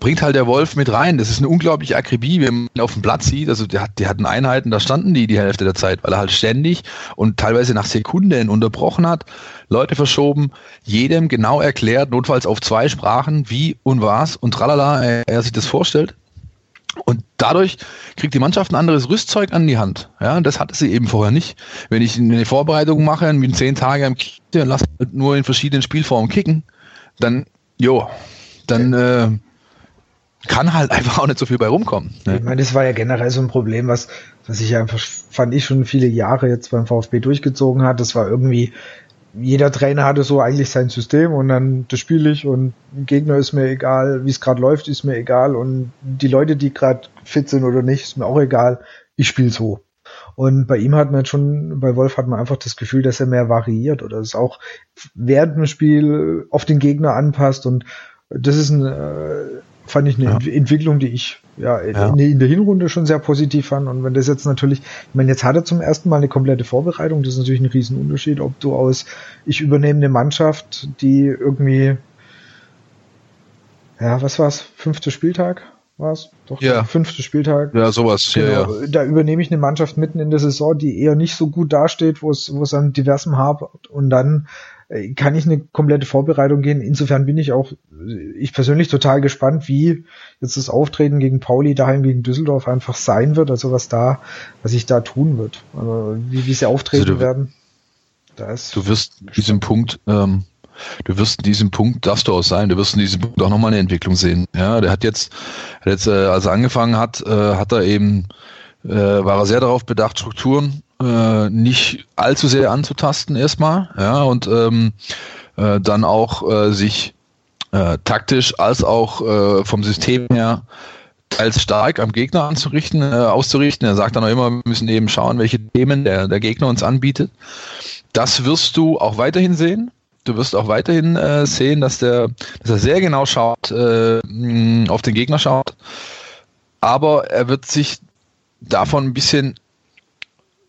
C: bringt halt der Wolf mit rein. Das ist eine unglaubliche Akribie, wenn man ihn auf dem Platz sieht. Also der hat, die hatten Einheiten, da standen die die Hälfte der Zeit, weil er halt ständig und teilweise nach Sekunden unterbrochen hat, Leute verschoben, jedem genau erklärt, notfalls auf zwei Sprachen, wie und was und tralala er, er sich das vorstellt. Und da dadurch kriegt die Mannschaft ein anderes Rüstzeug an die Hand. Ja, das hatte sie eben vorher nicht. Wenn ich eine Vorbereitung mache, bin zehn Tage am Kicken lasse halt nur in verschiedenen Spielformen kicken, dann, jo, dann äh, kann halt einfach auch nicht so viel bei rumkommen.
A: Ne? Ich meine, das war ja generell so ein Problem, was, was ich einfach, fand ich schon viele Jahre jetzt beim VfB durchgezogen hat. Das war irgendwie, jeder Trainer hatte so eigentlich sein System und dann das spiele ich und Gegner ist mir egal, wie es gerade läuft, ist mir egal und die Leute, die gerade fit sind oder nicht, ist mir auch egal. Ich spiele so. Und bei ihm hat man schon, bei Wolf hat man einfach das Gefühl, dass er mehr variiert oder es auch während dem Spiel auf den Gegner anpasst und das ist ein, äh, fand ich eine ja. Entwicklung, die ich ja, ja. In, in, der Hinrunde schon sehr positiv fand. Und wenn das jetzt natürlich, ich meine, jetzt hat er zum ersten Mal eine komplette Vorbereitung, das ist natürlich ein Riesenunterschied, ob du aus, ich übernehme eine Mannschaft, die irgendwie, ja, was war's, fünfter Spieltag war's? Doch,
C: ja.
A: fünfter Spieltag.
C: Ja, sowas, genau. ja,
A: ja. Da übernehme ich eine Mannschaft mitten in der Saison, die eher nicht so gut dasteht, wo es, wo es an diversem hapert und dann kann ich eine komplette Vorbereitung gehen. Insofern bin ich auch, ich persönlich total gespannt, wie jetzt das Auftreten gegen Pauli daheim gegen Düsseldorf einfach sein wird, also was da, was ich da tun wird, also wie, wie sie auftreten also du, werden.
C: Da ist du wirst diesen Punkt, ähm, du wirst in diesem Punkt, darfst du auch sein, du wirst in diesem Punkt auch nochmal eine Entwicklung sehen. Ja, der hat jetzt, jetzt äh, als er angefangen hat, äh, hat er eben, äh, war er sehr darauf bedacht, Strukturen äh, nicht allzu sehr anzutasten erstmal, ja, und ähm, äh, dann auch äh, sich äh, taktisch als auch äh, vom System her teils stark am Gegner anzurichten, äh, auszurichten. Er sagt dann auch immer, wir müssen eben schauen, welche Themen der, der Gegner uns anbietet. Das wirst du auch weiterhin sehen. Du wirst auch weiterhin äh, sehen, dass der, dass er sehr genau schaut, äh, auf den Gegner schaut. Aber er wird sich davon ein bisschen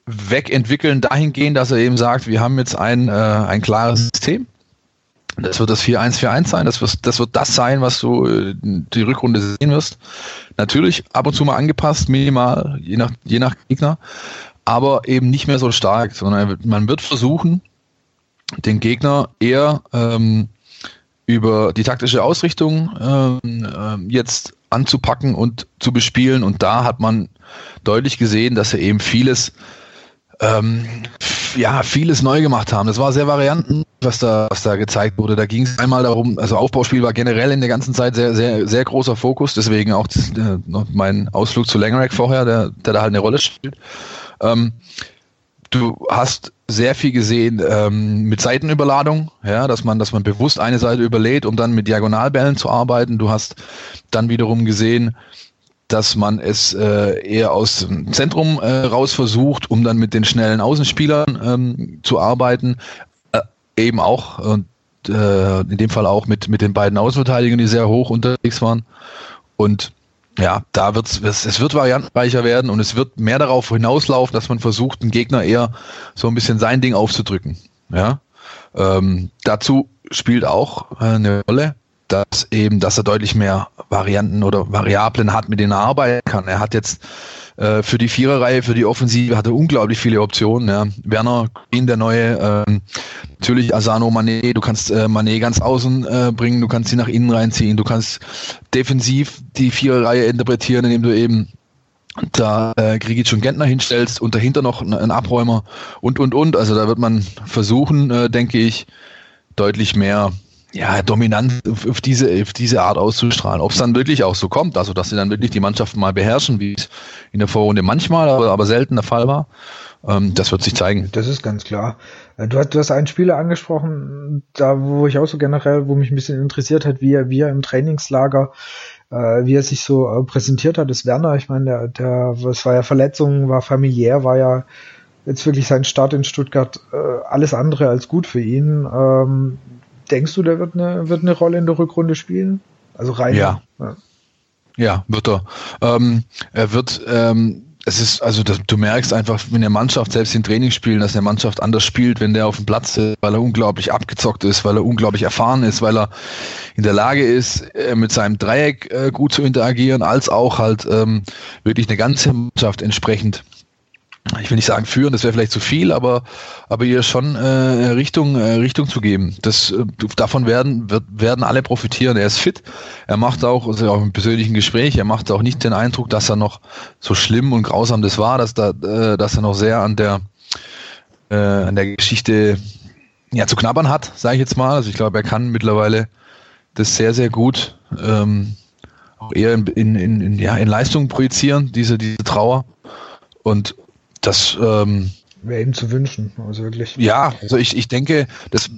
C: wegentwickeln dahingehend, dass er eben sagt, wir haben jetzt ein, äh, ein klares System. Das wird das 4-1-4-1 sein. Das wird, das wird das sein, was du äh, die Rückrunde sehen wirst. Natürlich ab und zu mal angepasst, minimal, je nach, je nach Gegner. Aber eben nicht mehr so stark, sondern man wird versuchen, den Gegner eher ähm, über die taktische Ausrichtung ähm, äh, jetzt anzupacken und zu bespielen. Und da hat man deutlich gesehen, dass er eben vieles ähm, ja, vieles neu gemacht haben. Das war sehr varianten, was da, was da gezeigt wurde. Da ging es einmal darum, also Aufbauspiel war generell in der ganzen Zeit sehr, sehr, sehr großer Fokus, deswegen auch äh, mein Ausflug zu Langerack vorher, der, der da halt eine Rolle spielt. Ähm, du hast sehr viel gesehen ähm, mit Seitenüberladung, ja, dass man, dass man bewusst eine Seite überlädt, um dann mit Diagonalbällen zu arbeiten. Du hast dann wiederum gesehen, dass man es äh, eher aus dem Zentrum äh, raus versucht, um dann mit den schnellen Außenspielern ähm, zu arbeiten. Äh, eben auch, und äh, in dem Fall auch mit, mit den beiden Außenverteidigern, die sehr hoch unterwegs waren. Und ja, da wird's, es wird variantenreicher werden und es wird mehr darauf hinauslaufen, dass man versucht, den Gegner eher so ein bisschen sein Ding aufzudrücken. Ja, ähm, dazu spielt auch äh, eine Rolle, dass eben, dass er deutlich mehr Varianten oder Variablen hat, mit denen er arbeiten kann. Er hat jetzt äh, für die Viererreihe, für die Offensive hat er unglaublich viele Optionen. Ja. Werner Green, der neue, äh, natürlich Asano Mané, du kannst äh, Mané ganz außen äh, bringen, du kannst sie nach innen reinziehen, du kannst defensiv die Viererreihe interpretieren, indem du eben da äh, Grigic und Gentner hinstellst und dahinter noch einen Abräumer und und und. Also da wird man versuchen, äh, denke ich, deutlich mehr ja, dominant auf diese, auf diese Art auszustrahlen. Ob es dann wirklich auch so kommt, also dass sie dann wirklich die Mannschaften mal beherrschen, wie es in der Vorrunde manchmal, aber, aber selten der Fall war, ähm, das wird sich zeigen.
A: Das ist ganz klar. Äh, du hast, du hast einen Spieler angesprochen, da wo ich auch so generell, wo mich ein bisschen interessiert hat, wie er, wie er im Trainingslager äh, wie er sich so äh, präsentiert hat, ist Werner. Ich meine, der, der, was war ja Verletzungen, war familiär, war ja jetzt wirklich sein Start in Stuttgart äh, alles andere als gut für ihn. Ähm, Denkst du, der wird eine, wird eine Rolle in der Rückrunde spielen? Also rein.
C: Ja. Ja, ja wird er. Ähm, er wird, ähm, es ist, also das, du merkst einfach, wenn der Mannschaft selbst in Training spielen, dass der Mannschaft anders spielt, wenn der auf dem Platz ist, weil er unglaublich abgezockt ist, weil er unglaublich erfahren ist, weil er in der Lage ist, äh, mit seinem Dreieck äh, gut zu interagieren, als auch halt ähm, wirklich eine ganze Mannschaft entsprechend ich will nicht sagen führen, das wäre vielleicht zu viel, aber, aber ihr schon äh, Richtung, äh, Richtung zu geben. Das, äh, davon werden, wird, werden alle profitieren. Er ist fit, er macht auch, also auch im persönlichen Gespräch, er macht auch nicht den Eindruck, dass er noch so schlimm und grausam das war, dass, da, äh, dass er noch sehr an der, äh, an der Geschichte ja, zu knabbern hat, sage ich jetzt mal. Also ich glaube, er kann mittlerweile das sehr, sehr gut ähm, auch eher in, in, in, ja, in Leistung projizieren, diese, diese Trauer. Und das ähm,
A: wäre ihm zu wünschen, also wirklich.
C: Ja, also ich, ich denke, dass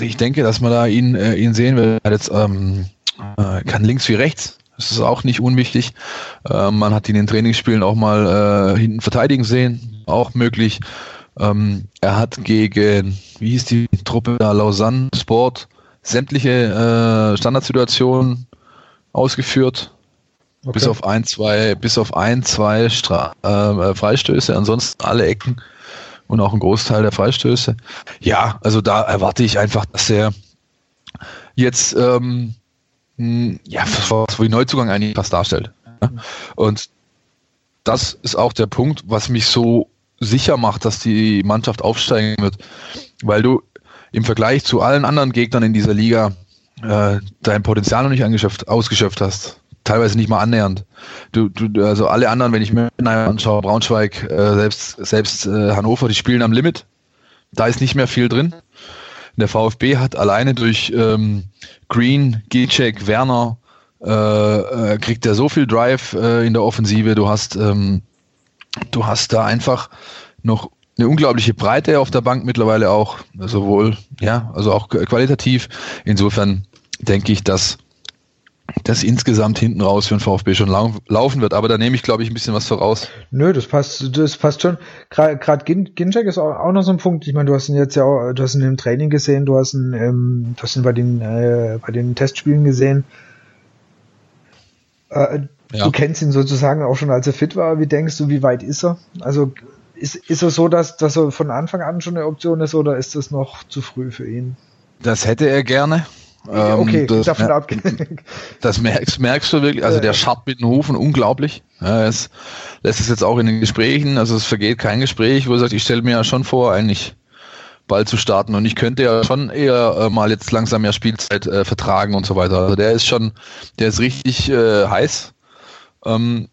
C: ich denke, dass man da ihn, äh, ihn sehen will. Er jetzt ähm, äh, kann links wie rechts. Das ist auch nicht unwichtig. Äh, man hat ihn in den Trainingsspielen auch mal äh, hinten verteidigen sehen, auch möglich. Ähm, er hat gegen, wie hieß die Truppe da, Lausanne Sport, sämtliche äh, Standardsituationen ausgeführt. Okay. Bis auf ein, zwei, bis auf ein, zwei Stra äh, Freistöße, ansonsten alle Ecken und auch ein Großteil der Freistöße. Ja, also da erwarte ich einfach, dass er jetzt ähm, ja, was wie Neuzugang eigentlich fast darstellt. Ja? Und das ist auch der Punkt, was mich so sicher macht, dass die Mannschaft aufsteigen wird, weil du im Vergleich zu allen anderen Gegnern in dieser Liga äh, dein Potenzial noch nicht ausgeschöpft hast teilweise nicht mal annähernd. Du, du, also alle anderen, wenn ich mir anschaue, Braunschweig, äh, selbst, selbst äh, Hannover, die spielen am Limit. Da ist nicht mehr viel drin. Der VfB hat alleine durch ähm, Green, Gilcek, Werner, äh, äh, kriegt er so viel Drive äh, in der Offensive. Du hast, ähm, du hast da einfach noch eine unglaubliche Breite auf der Bank mittlerweile auch, sowohl, ja, also auch qualitativ. Insofern denke ich, dass das insgesamt hinten raus für den VfB schon lau laufen wird. Aber da nehme ich, glaube ich, ein bisschen was voraus.
A: Nö, das passt, das passt schon. Gerade Ginczek ist auch, auch, noch so ein Punkt. Ich meine, du hast ihn jetzt ja auch, du hast ihn im Training gesehen, du hast ihn, ähm, du hast ihn bei den, äh, bei den Testspielen gesehen. Äh, ja. Du kennst ihn sozusagen auch schon, als er fit war. Wie denkst du, wie weit ist er? Also ist, ist er so, dass, dass er von Anfang an schon eine Option ist oder ist das noch zu früh für ihn?
C: Das hätte er gerne.
A: Ähm, okay, das, davon abgesehen.
C: Das merkst, merkst du wirklich, also der scharrt mit den Hufen unglaublich. Ja, es lässt es jetzt auch in den Gesprächen, also es vergeht kein Gespräch, wo er sagt, ich stelle mir ja schon vor, eigentlich bald zu starten und ich könnte ja schon eher äh, mal jetzt langsam mehr Spielzeit äh, vertragen und so weiter. Also der ist schon, der ist richtig äh, heiß. Ähm,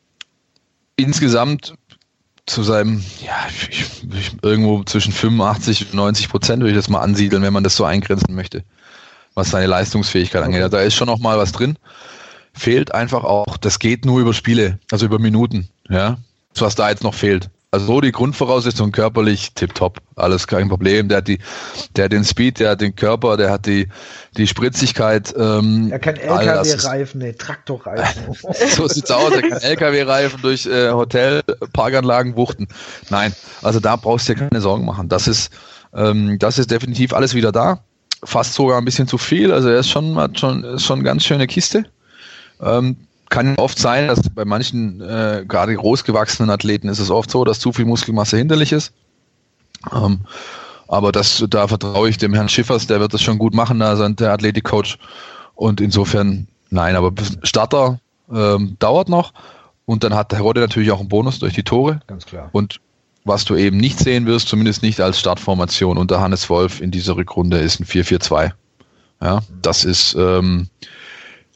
C: insgesamt zu seinem, ja, ich, ich, irgendwo zwischen 85 und 90 Prozent würde ich das mal ansiedeln, wenn man das so eingrenzen möchte was seine Leistungsfähigkeit angeht. Also da ist schon noch mal was drin. Fehlt einfach auch, das geht nur über Spiele, also über Minuten, ja. Das, was da jetzt noch fehlt. Also so die Grundvoraussetzungen körperlich tipptopp, alles kein Problem. Der hat die, der hat den Speed, der hat den Körper, der hat die, die Spritzigkeit.
A: Ähm, er kann LKW-Reifen, nee, Traktorreifen.
C: so sieht's aus. Er kann LKW-Reifen durch äh, Hotel, Parkanlagen wuchten. Nein, also da brauchst du dir keine Sorgen machen. Das ist, ähm, das ist definitiv alles wieder da fast sogar ein bisschen zu viel. Also er ist schon, hat schon, ist schon eine ganz schöne Kiste. Ähm, kann oft sein, dass bei manchen äh, gerade großgewachsenen Athleten ist es oft so, dass zu viel Muskelmasse hinderlich ist. Ähm, aber das, da vertraue ich dem Herrn Schiffers, der wird das schon gut machen, da sein der Athletikcoach. Und insofern, nein, aber Starter ähm, dauert noch. Und dann hat der Rodde natürlich auch einen Bonus durch die Tore.
A: Ganz klar.
C: Und was du eben nicht sehen wirst, zumindest nicht als Startformation unter Hannes Wolf in dieser Rückrunde, ist ein 4-4-2. Ja, das ist ähm,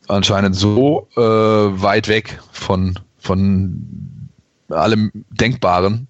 C: anscheinend so äh, weit weg von, von allem Denkbaren,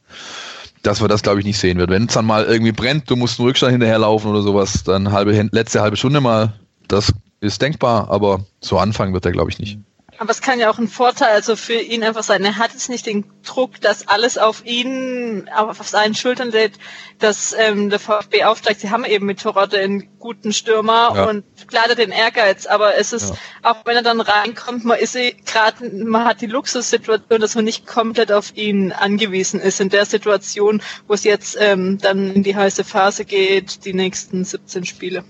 C: dass wir das, glaube ich, nicht sehen werden. Wenn es dann mal irgendwie brennt, du musst einen Rückstand hinterherlaufen oder sowas, dann halbe, letzte halbe Stunde mal, das ist denkbar, aber so anfangen wird er, glaube ich, nicht.
B: Aber es kann ja auch ein Vorteil also für ihn einfach sein. Er hat jetzt nicht den Druck, dass alles auf ihn, auf seinen Schultern lädt, dass ähm, der VfB aufsteigt. Sie haben eben mit Torodde einen guten Stürmer ja. und klar den Ehrgeiz, aber es ist, ja. auch wenn er dann reinkommt, man ist gerade, man hat die Luxussituation, dass man nicht komplett auf ihn angewiesen ist in der Situation, wo es jetzt ähm, dann in die heiße Phase geht, die nächsten 17 Spiele.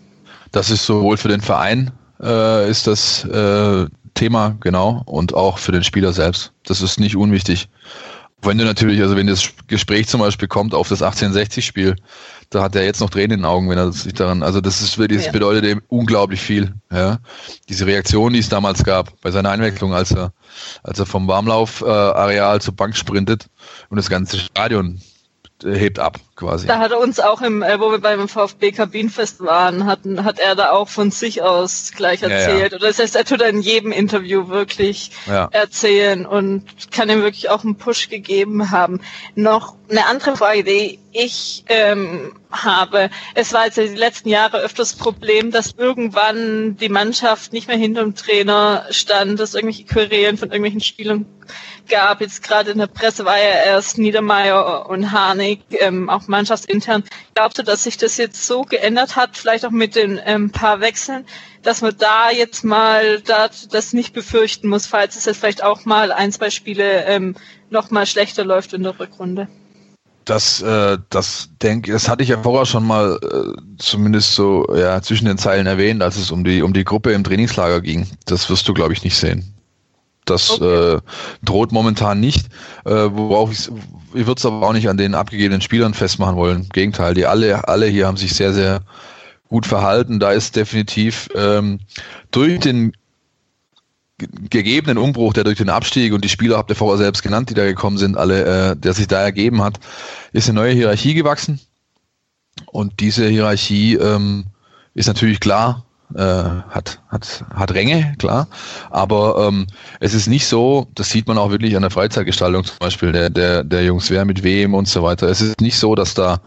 C: Das ist sowohl für den Verein äh, ist das äh, Thema, genau, und auch für den Spieler selbst. Das ist nicht unwichtig. Wenn du natürlich, also wenn das Gespräch zum Beispiel kommt auf das 1860-Spiel, da hat er jetzt noch Tränen in den Augen, wenn er sich daran, also das ist wirklich, das bedeutet ihm unglaublich viel, ja. Diese Reaktion, die es damals gab, bei seiner Einwechslung, als er, als er vom Warmlaufareal äh, zur Bank sprintet und das ganze Stadion hebt ab quasi.
B: Da hat er uns auch im, äh, wo wir beim VfB Kabinenfest waren, hatten, hat er da auch von sich aus gleich erzählt. Ja, ja. Oder das heißt, er tut in jedem Interview wirklich ja. erzählen und kann ihm wirklich auch einen Push gegeben haben. Noch eine andere Frage, die ich ähm, habe. Es war jetzt die letzten Jahre öfters Problem, dass irgendwann die Mannschaft nicht mehr hinter dem Trainer stand, dass irgendwelche Querelen von irgendwelchen Spielern gab. Jetzt gerade in der Presse war ja erst Niedermeyer und Harnik, ähm, auch mannschaftsintern. Glaubst du, dass sich das jetzt so geändert hat, vielleicht auch mit den ähm, paar Wechseln, dass man da jetzt mal das, das nicht befürchten muss, falls es jetzt vielleicht auch mal ein, zwei Spiele ähm, noch mal schlechter läuft in der Rückrunde?
C: Das, äh, das denke, das hatte ich ja vorher schon mal äh, zumindest so ja zwischen den Zeilen erwähnt, als es um die um die Gruppe im Trainingslager ging. Das wirst du, glaube ich, nicht sehen. Das okay. äh, droht momentan nicht. Äh, worauf ich, ich würde es aber auch nicht an den abgegebenen Spielern festmachen wollen. Im Gegenteil, die alle, alle hier haben sich sehr, sehr gut verhalten. Da ist definitiv ähm, durch den gegebenen Umbruch, der durch den Abstieg und die Spieler habt ihr vorher selbst genannt, die da gekommen sind, alle, äh, der sich da ergeben hat, ist eine neue Hierarchie gewachsen. Und diese Hierarchie ähm, ist natürlich klar, äh, hat, hat, hat Ränge, klar. Aber ähm, es ist nicht so, das sieht man auch wirklich an der Freizeitgestaltung zum Beispiel der, der, der Jungs, wer mit wem und so weiter. Es ist nicht so, dass da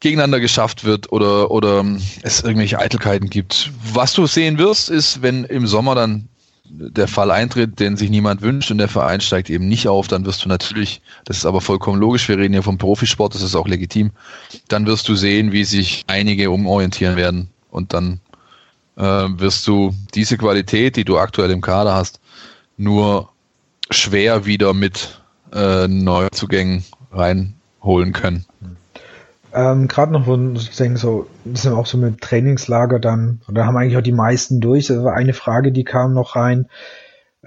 C: gegeneinander geschafft wird oder, oder es irgendwelche Eitelkeiten gibt. Was du sehen wirst, ist, wenn im Sommer dann der Fall eintritt, den sich niemand wünscht und der Verein steigt eben nicht auf, dann wirst du natürlich, das ist aber vollkommen logisch, wir reden hier vom Profisport, das ist auch legitim, dann wirst du sehen, wie sich einige umorientieren werden und dann wirst du diese Qualität, die du aktuell im Kader hast, nur schwer wieder mit äh, Neuzugängen reinholen können.
A: Ähm, Gerade noch, wo ich denke, so, das sind auch so mit Trainingslager dann, oder haben eigentlich auch die meisten durch. Das war eine Frage, die kam noch rein.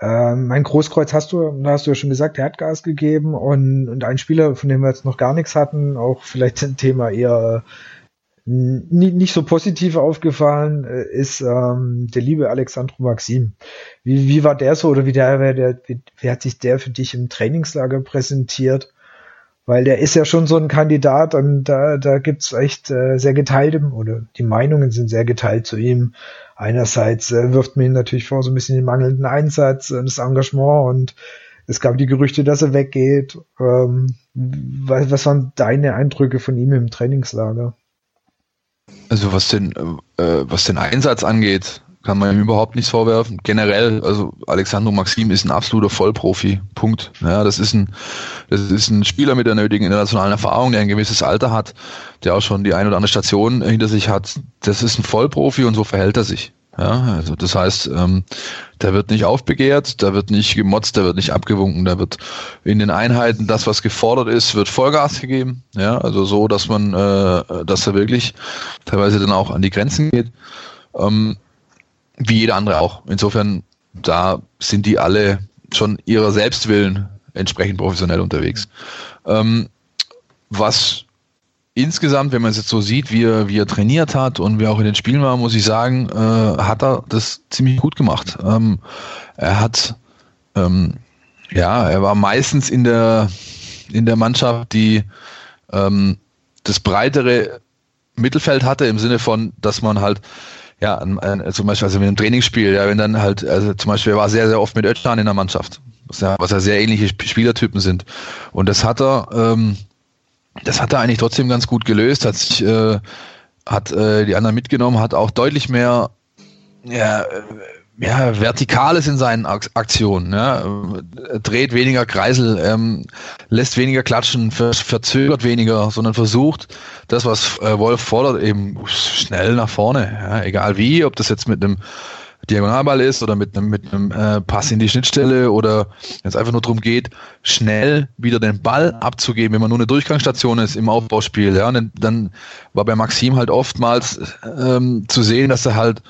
A: Ähm, mein Großkreuz hast du, da hast du ja schon gesagt, der hat Gas gegeben und, und ein Spieler, von dem wir jetzt noch gar nichts hatten, auch vielleicht ein Thema eher nicht so positiv aufgefallen äh, ist ähm, der liebe Alexandro Maxim. Wie, wie war der so oder wie der, wer, der, wie, wie hat sich der für dich im Trainingslager präsentiert? Weil der ist ja schon so ein Kandidat und da, da gibt's echt äh, sehr geteilte oder die Meinungen sind sehr geteilt zu ihm. Einerseits äh, wirft man ihn natürlich vor so ein bisschen den mangelnden Einsatz, äh, das Engagement und es gab die Gerüchte, dass er weggeht. Ähm, was, was waren deine Eindrücke von ihm im Trainingslager?
C: Also was den, äh, was den Einsatz angeht, kann man ihm überhaupt nichts vorwerfen. Generell, also Alexandro Maxim ist ein absoluter Vollprofi. Punkt. Ja, das ist ein, das ist ein Spieler mit der nötigen internationalen Erfahrung, der ein gewisses Alter hat, der auch schon die ein oder andere Station hinter sich hat. Das ist ein Vollprofi und so verhält er sich. Ja, also das heißt, ähm, der wird nicht aufbegehrt, der wird nicht gemotzt, der wird nicht abgewunken, der wird in den Einheiten das, was gefordert ist, wird Vollgas gegeben. Ja, also so, dass man, äh, dass er wirklich teilweise dann auch an die Grenzen geht, ähm, wie jeder andere auch. Insofern, da sind die alle schon ihrer Selbstwillen entsprechend professionell unterwegs. Ähm, was insgesamt, wenn man es jetzt so sieht, wie er, wie er trainiert hat und wie er auch in den Spielen war, muss ich sagen, äh, hat er das ziemlich gut gemacht. Ähm, er hat, ähm, ja, er war meistens in der, in der Mannschaft, die ähm, das breitere Mittelfeld hatte, im Sinne von, dass man halt, ja, ein, ein, zum Beispiel also mit einem Trainingsspiel, ja, wenn dann halt, also zum Beispiel, er war sehr, sehr oft mit Özcan in der Mannschaft, was ja, was ja sehr ähnliche Spielertypen sind. Und das hat er, ähm, das hat er eigentlich trotzdem ganz gut gelöst, hat sich, äh, hat äh, die anderen mitgenommen, hat auch deutlich mehr ja, äh, ja, Vertikales in seinen Aktionen. Ja. Dreht weniger Kreisel, ähm, lässt weniger klatschen, ver verzögert weniger, sondern versucht, das, was äh, Wolf fordert, eben schnell nach vorne. Ja. Egal wie, ob das jetzt mit einem Diagonalball ist oder mit einem, mit einem äh, Pass in die Schnittstelle oder wenn es einfach nur darum geht, schnell wieder den Ball abzugeben, wenn man nur eine Durchgangsstation ist im Aufbauspiel. Ja, dann, dann war bei Maxim halt oftmals ähm, zu sehen, dass er halt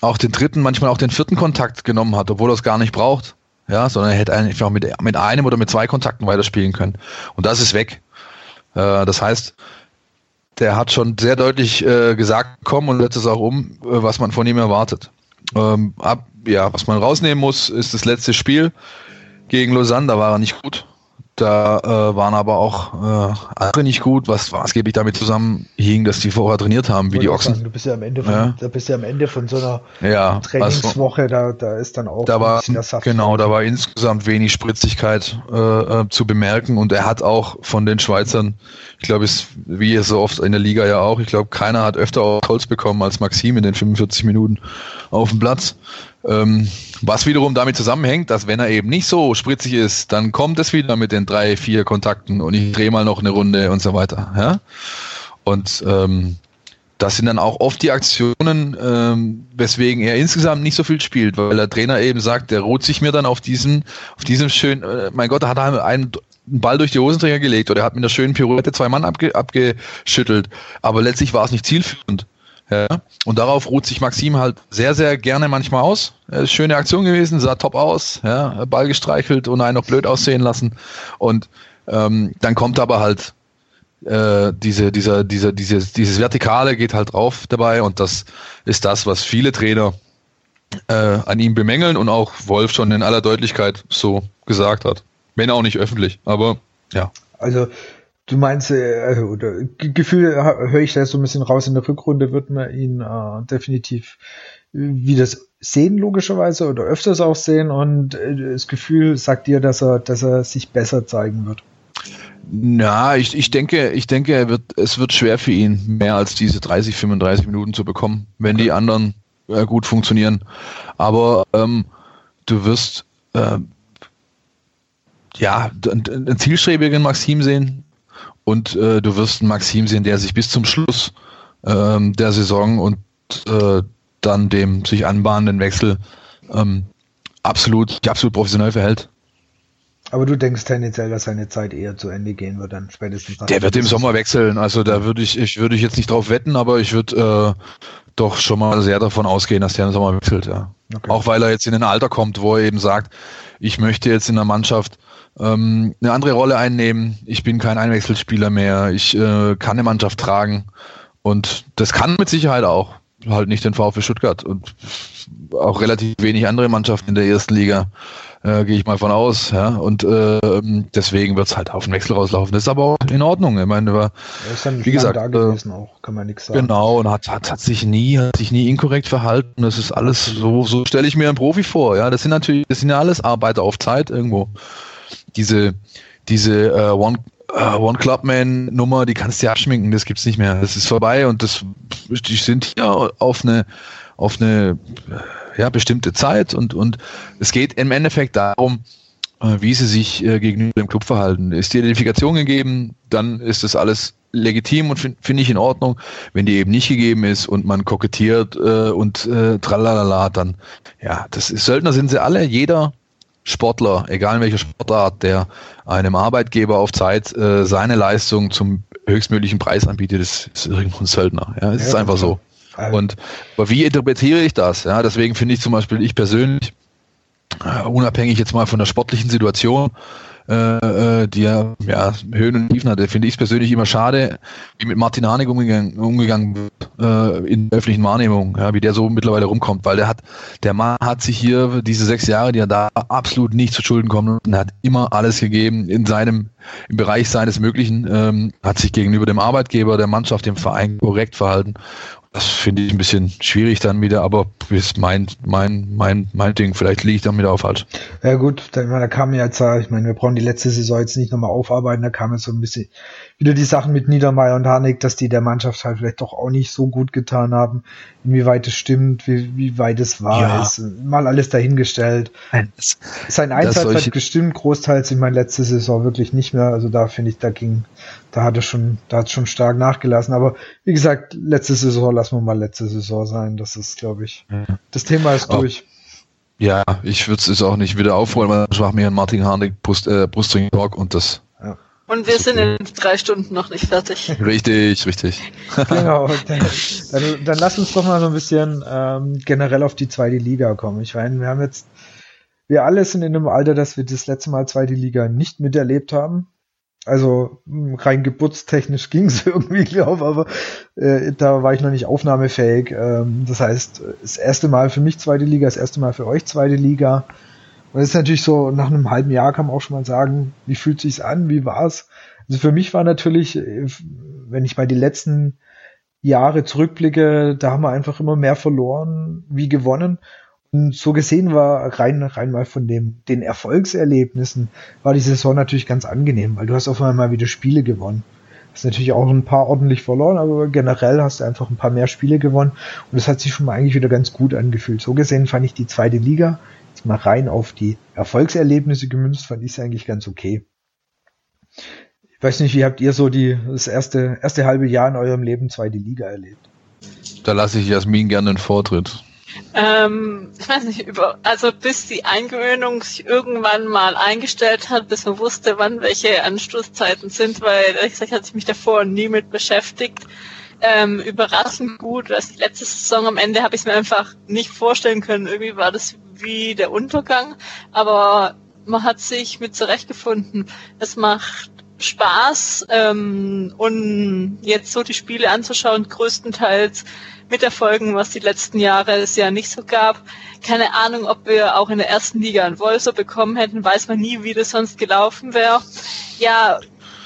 C: auch den dritten, manchmal auch den vierten Kontakt genommen hat, obwohl er es gar nicht braucht. Ja, sondern er hätte einfach mit, mit einem oder mit zwei Kontakten weiterspielen können. Und das ist weg. Äh, das heißt, der hat schon sehr deutlich äh, gesagt, komm und setzt es auch um, äh, was man von ihm erwartet. Ähm, ab, ja, was man rausnehmen muss, ist das letzte Spiel gegen Lausanne. Da war er nicht gut. Da äh, waren aber auch äh, andere nicht gut, was maßgeblich damit zusammenhing, dass die vorher trainiert haben, wie die Ochsen. Sagen,
A: du bist ja am Ende von, ja. da bist ja am Ende von so einer ja, Trainingswoche, also, da, da ist dann auch
C: da war, Genau, da war insgesamt wenig Spritzigkeit äh, äh, zu bemerken und er hat auch von den Schweizern, ich glaube, es wie es so oft in der Liga ja auch, ich glaube, keiner hat öfter auch Holz bekommen als Maxim in den 45 Minuten auf dem Platz. Ähm, was wiederum damit zusammenhängt, dass wenn er eben nicht so spritzig ist, dann kommt es wieder mit den drei, vier Kontakten und ich drehe mal noch eine Runde und so weiter. Ja? Und ähm, das sind dann auch oft die Aktionen, ähm, weswegen er insgesamt nicht so viel spielt, weil der Trainer eben sagt, der ruht sich mir dann auf diesen, auf diesem schönen, äh, mein Gott, da hat er einen, Ball durch die Hosenträger gelegt oder er hat mit einer schönen Pirouette zwei Mann abge, abgeschüttelt, aber letztlich war es nicht zielführend. Ja. Und darauf ruht sich Maxim halt sehr, sehr gerne manchmal aus. Schöne Aktion gewesen, sah top aus, ja, Ball gestreichelt und einen noch blöd aussehen lassen. Und ähm, dann kommt aber halt äh, diese, dieser, dieser, dieses, dieses Vertikale geht halt drauf dabei und das ist das, was viele Trainer äh, an ihm bemängeln und auch Wolf schon in aller Deutlichkeit so gesagt hat. Wenn auch nicht öffentlich, aber ja.
A: Also Du meinst, äh, also, oder Gefühl höre ich da so ein bisschen raus, in der Rückrunde wird man ihn äh, definitiv wie das sehen, logischerweise, oder öfters auch sehen und äh, das Gefühl sagt dir, dass er, dass er sich besser zeigen wird.
C: Na, ich, ich denke, ich denke, er wird, es wird schwer für ihn, mehr als diese 30, 35 Minuten zu bekommen, wenn okay. die anderen äh, gut funktionieren. Aber ähm, du wirst äh, ja einen zielstrebigen Maxim sehen, und äh, du wirst einen Maxim sehen, der sich bis zum Schluss ähm, der Saison und äh, dann dem sich anbahnenden Wechsel ähm, absolut, absolut professionell verhält.
A: Aber du denkst tendenziell, dass seine Zeit eher zu Ende gehen wird, dann spätestens.
C: Der wird im Sommer wechseln. Also da würde ich, ich würde ich jetzt nicht drauf wetten, aber ich würde äh, doch schon mal sehr davon ausgehen, dass der im Sommer wechselt. Ja. Okay. Auch weil er jetzt in ein Alter kommt, wo er eben sagt, ich möchte jetzt in der Mannschaft ähm, eine andere Rolle einnehmen. Ich bin kein Einwechselspieler mehr. Ich äh, kann eine Mannschaft tragen. Und das kann mit Sicherheit auch. Halt nicht den VfB Stuttgart und auch relativ wenig andere Mannschaften in der ersten Liga, äh, gehe ich mal von aus. Ja? Und äh, deswegen wird es halt auf den Wechsel rauslaufen. Das ist aber auch in Ordnung. Ich meine, war, wie gesagt, da gewesen äh, auch, kann man nichts sagen. Genau, und hat, hat, hat sich nie, hat sich nie inkorrekt verhalten. Das ist alles so, so stelle ich mir einen Profi vor. Ja, das sind natürlich, das sind ja alles Arbeiter auf Zeit irgendwo diese, diese äh, One, äh, One Club Man Nummer, die kannst du ja abschminken, das gibt's nicht mehr. Das ist vorbei und das, die sind hier auf eine, auf eine ja, bestimmte Zeit und, und es geht im Endeffekt darum, äh, wie sie sich äh, gegenüber dem Club verhalten. Ist die Identifikation gegeben, dann ist das alles legitim und finde find ich in Ordnung. Wenn die eben nicht gegeben ist und man kokettiert äh, und äh, tralalala, dann ja, das ist Söldner sind sie alle. Jeder Sportler, egal in welcher Sportart, der einem Arbeitgeber auf Zeit äh, seine Leistung zum höchstmöglichen Preis anbietet, ist, ist irgendwo ein Söldner. Ja, es ja, ist einfach so. Und aber wie interpretiere ich das? Ja, deswegen finde ich zum Beispiel ich persönlich, uh, unabhängig jetzt mal von der sportlichen Situation, äh, äh, die ja, ja Höhen und Tiefen hatte, finde ich persönlich immer schade, wie mit Martin Harnik umgegangen, umgegangen wird äh, in der öffentlichen Wahrnehmung, ja, wie der so mittlerweile rumkommt, weil der hat, der Mann hat sich hier diese sechs Jahre, die er da absolut nicht zu Schulden kommt und hat immer alles gegeben in seinem, im Bereich seines Möglichen, ähm, hat sich gegenüber dem Arbeitgeber, der Mannschaft, dem Verein korrekt verhalten das finde ich ein bisschen schwierig dann wieder, aber ist mein, mein, mein, mein Ding. Vielleicht liege ich dann wieder auf falsch.
A: Ja gut, da, da kam jetzt, ich meine, wir brauchen die letzte Saison jetzt nicht nochmal aufarbeiten, da kam jetzt so ein bisschen wieder die Sachen mit Niedermeyer und Harnik, dass die der Mannschaft halt vielleicht doch auch nicht so gut getan haben. Inwieweit es stimmt, wie, wie weit es war, ja. ist mal alles dahingestellt. Nein, das, Sein Einsatz hat gestimmt, großteils in meiner letzte Saison wirklich nicht mehr. Also da finde ich, da ging, da hat es schon, da hat schon stark nachgelassen. Aber wie gesagt, letzte Saison lassen wir mal letzte Saison sein. Das ist, glaube ich, das Thema ist durch.
C: Ja, ich würde es auch nicht wieder aufholen, weil ich mache mir einen Martin Harnik Brust, äh, Brustring Talk und das
B: und wir sind in drei Stunden noch nicht fertig.
C: Richtig, richtig.
A: genau. Dann, dann, dann, lass uns doch mal so ein bisschen ähm, generell auf die zweite Liga kommen. Ich meine, wir haben jetzt, wir alle sind in einem Alter, dass wir das letzte Mal zweite Liga nicht miterlebt haben. Also hm, rein geburtstechnisch ging es irgendwie, glaube aber äh, da war ich noch nicht aufnahmefähig. Ähm, das heißt, das erste Mal für mich zweite Liga, das erste Mal für euch zweite Liga. Und das ist natürlich so, nach einem halben Jahr kann man auch schon mal sagen, wie fühlt sich's an, wie war's? Also für mich war natürlich, wenn ich mal die letzten Jahre zurückblicke, da haben wir einfach immer mehr verloren wie gewonnen. So gesehen war rein, rein mal von dem, den Erfolgserlebnissen war die Saison natürlich ganz angenehm, weil du hast auf einmal mal wieder Spiele gewonnen. Hast natürlich auch ein paar ordentlich verloren, aber generell hast du einfach ein paar mehr Spiele gewonnen und das hat sich schon mal eigentlich wieder ganz gut angefühlt. So gesehen fand ich die zweite Liga, jetzt mal rein auf die Erfolgserlebnisse gemünzt, fand ich es eigentlich ganz okay. Ich weiß nicht, wie habt ihr so die, das erste, erste halbe Jahr in eurem Leben zweite Liga erlebt?
C: Da lasse ich Jasmin gerne den Vortritt.
B: Ähm, ich weiß nicht, über, also bis die Eingewöhnung sich irgendwann mal eingestellt hat, bis man wusste, wann welche Anstoßzeiten sind, weil ehrlich gesagt hatte ich mich davor nie mit beschäftigt. Ähm, überraschend gut, dass die letzte Saison am Ende habe ich es mir einfach nicht vorstellen können. Irgendwie war das wie der Untergang, aber man hat sich mit zurechtgefunden. Es macht Spaß ähm, und jetzt so die Spiele anzuschauen, größtenteils mit Erfolgen, was die letzten Jahre es ja nicht so gab. Keine Ahnung, ob wir auch in der ersten Liga einen Wolfso bekommen hätten, weiß man nie, wie das sonst gelaufen wäre. Ja,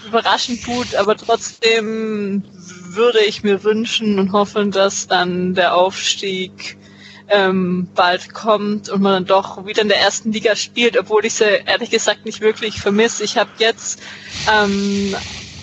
B: überraschend gut, aber trotzdem würde ich mir wünschen und hoffen, dass dann der Aufstieg ähm, bald kommt und man dann doch wieder in der ersten Liga spielt, obwohl ich sie ehrlich gesagt nicht wirklich vermisse. Ich habe jetzt ähm,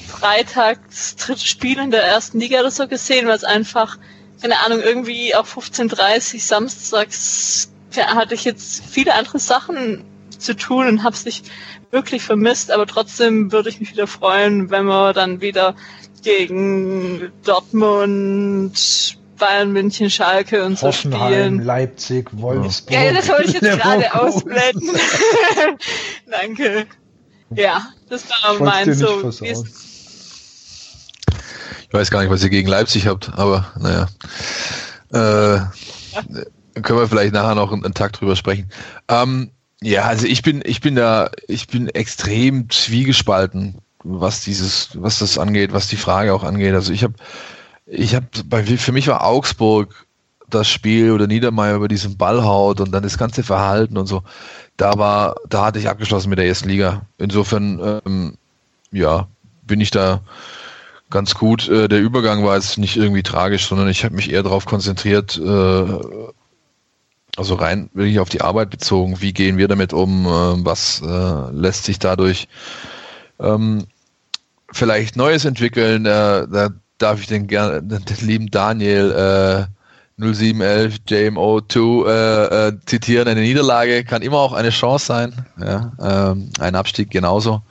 B: Freitag das dritte Spiel in der ersten Liga oder so gesehen, was einfach keine Ahnung, irgendwie auch 15.30 samstags hatte ich jetzt viele andere Sachen zu tun und habe es nicht wirklich vermisst, aber trotzdem würde ich mich wieder freuen, wenn wir dann wieder gegen Dortmund, Bayern München, Schalke und so spielen.
A: Leipzig, Wolfsburg.
B: Ja, das wollte ich jetzt gerade ausblenden. Danke. Ja, das war mein so.
C: Ich weiß gar nicht, was ihr gegen Leipzig habt, aber naja. Äh, können wir vielleicht nachher noch einen, einen Tag drüber sprechen. Ähm, ja, also ich bin, ich bin da, ich bin extrem zwiegespalten, was dieses, was das angeht, was die Frage auch angeht. Also ich habe, ich habe, für mich war Augsburg das Spiel oder Niedermeyer über diesen Ball haut und dann das ganze Verhalten und so. Da war, da hatte ich abgeschlossen mit der ersten Liga. Insofern, ähm, ja, bin ich da ganz gut. Äh, der Übergang war jetzt nicht irgendwie tragisch, sondern ich habe mich eher darauf konzentriert, äh, also rein wirklich auf die Arbeit bezogen. Wie gehen wir damit um? Äh, was äh, lässt sich dadurch ähm, vielleicht Neues entwickeln? Äh, da darf ich den, gerne, den lieben Daniel äh, 0711 JMO2 äh, äh, zitieren. Eine Niederlage kann immer auch eine Chance sein. Ja, ähm, ein Abstieg genauso.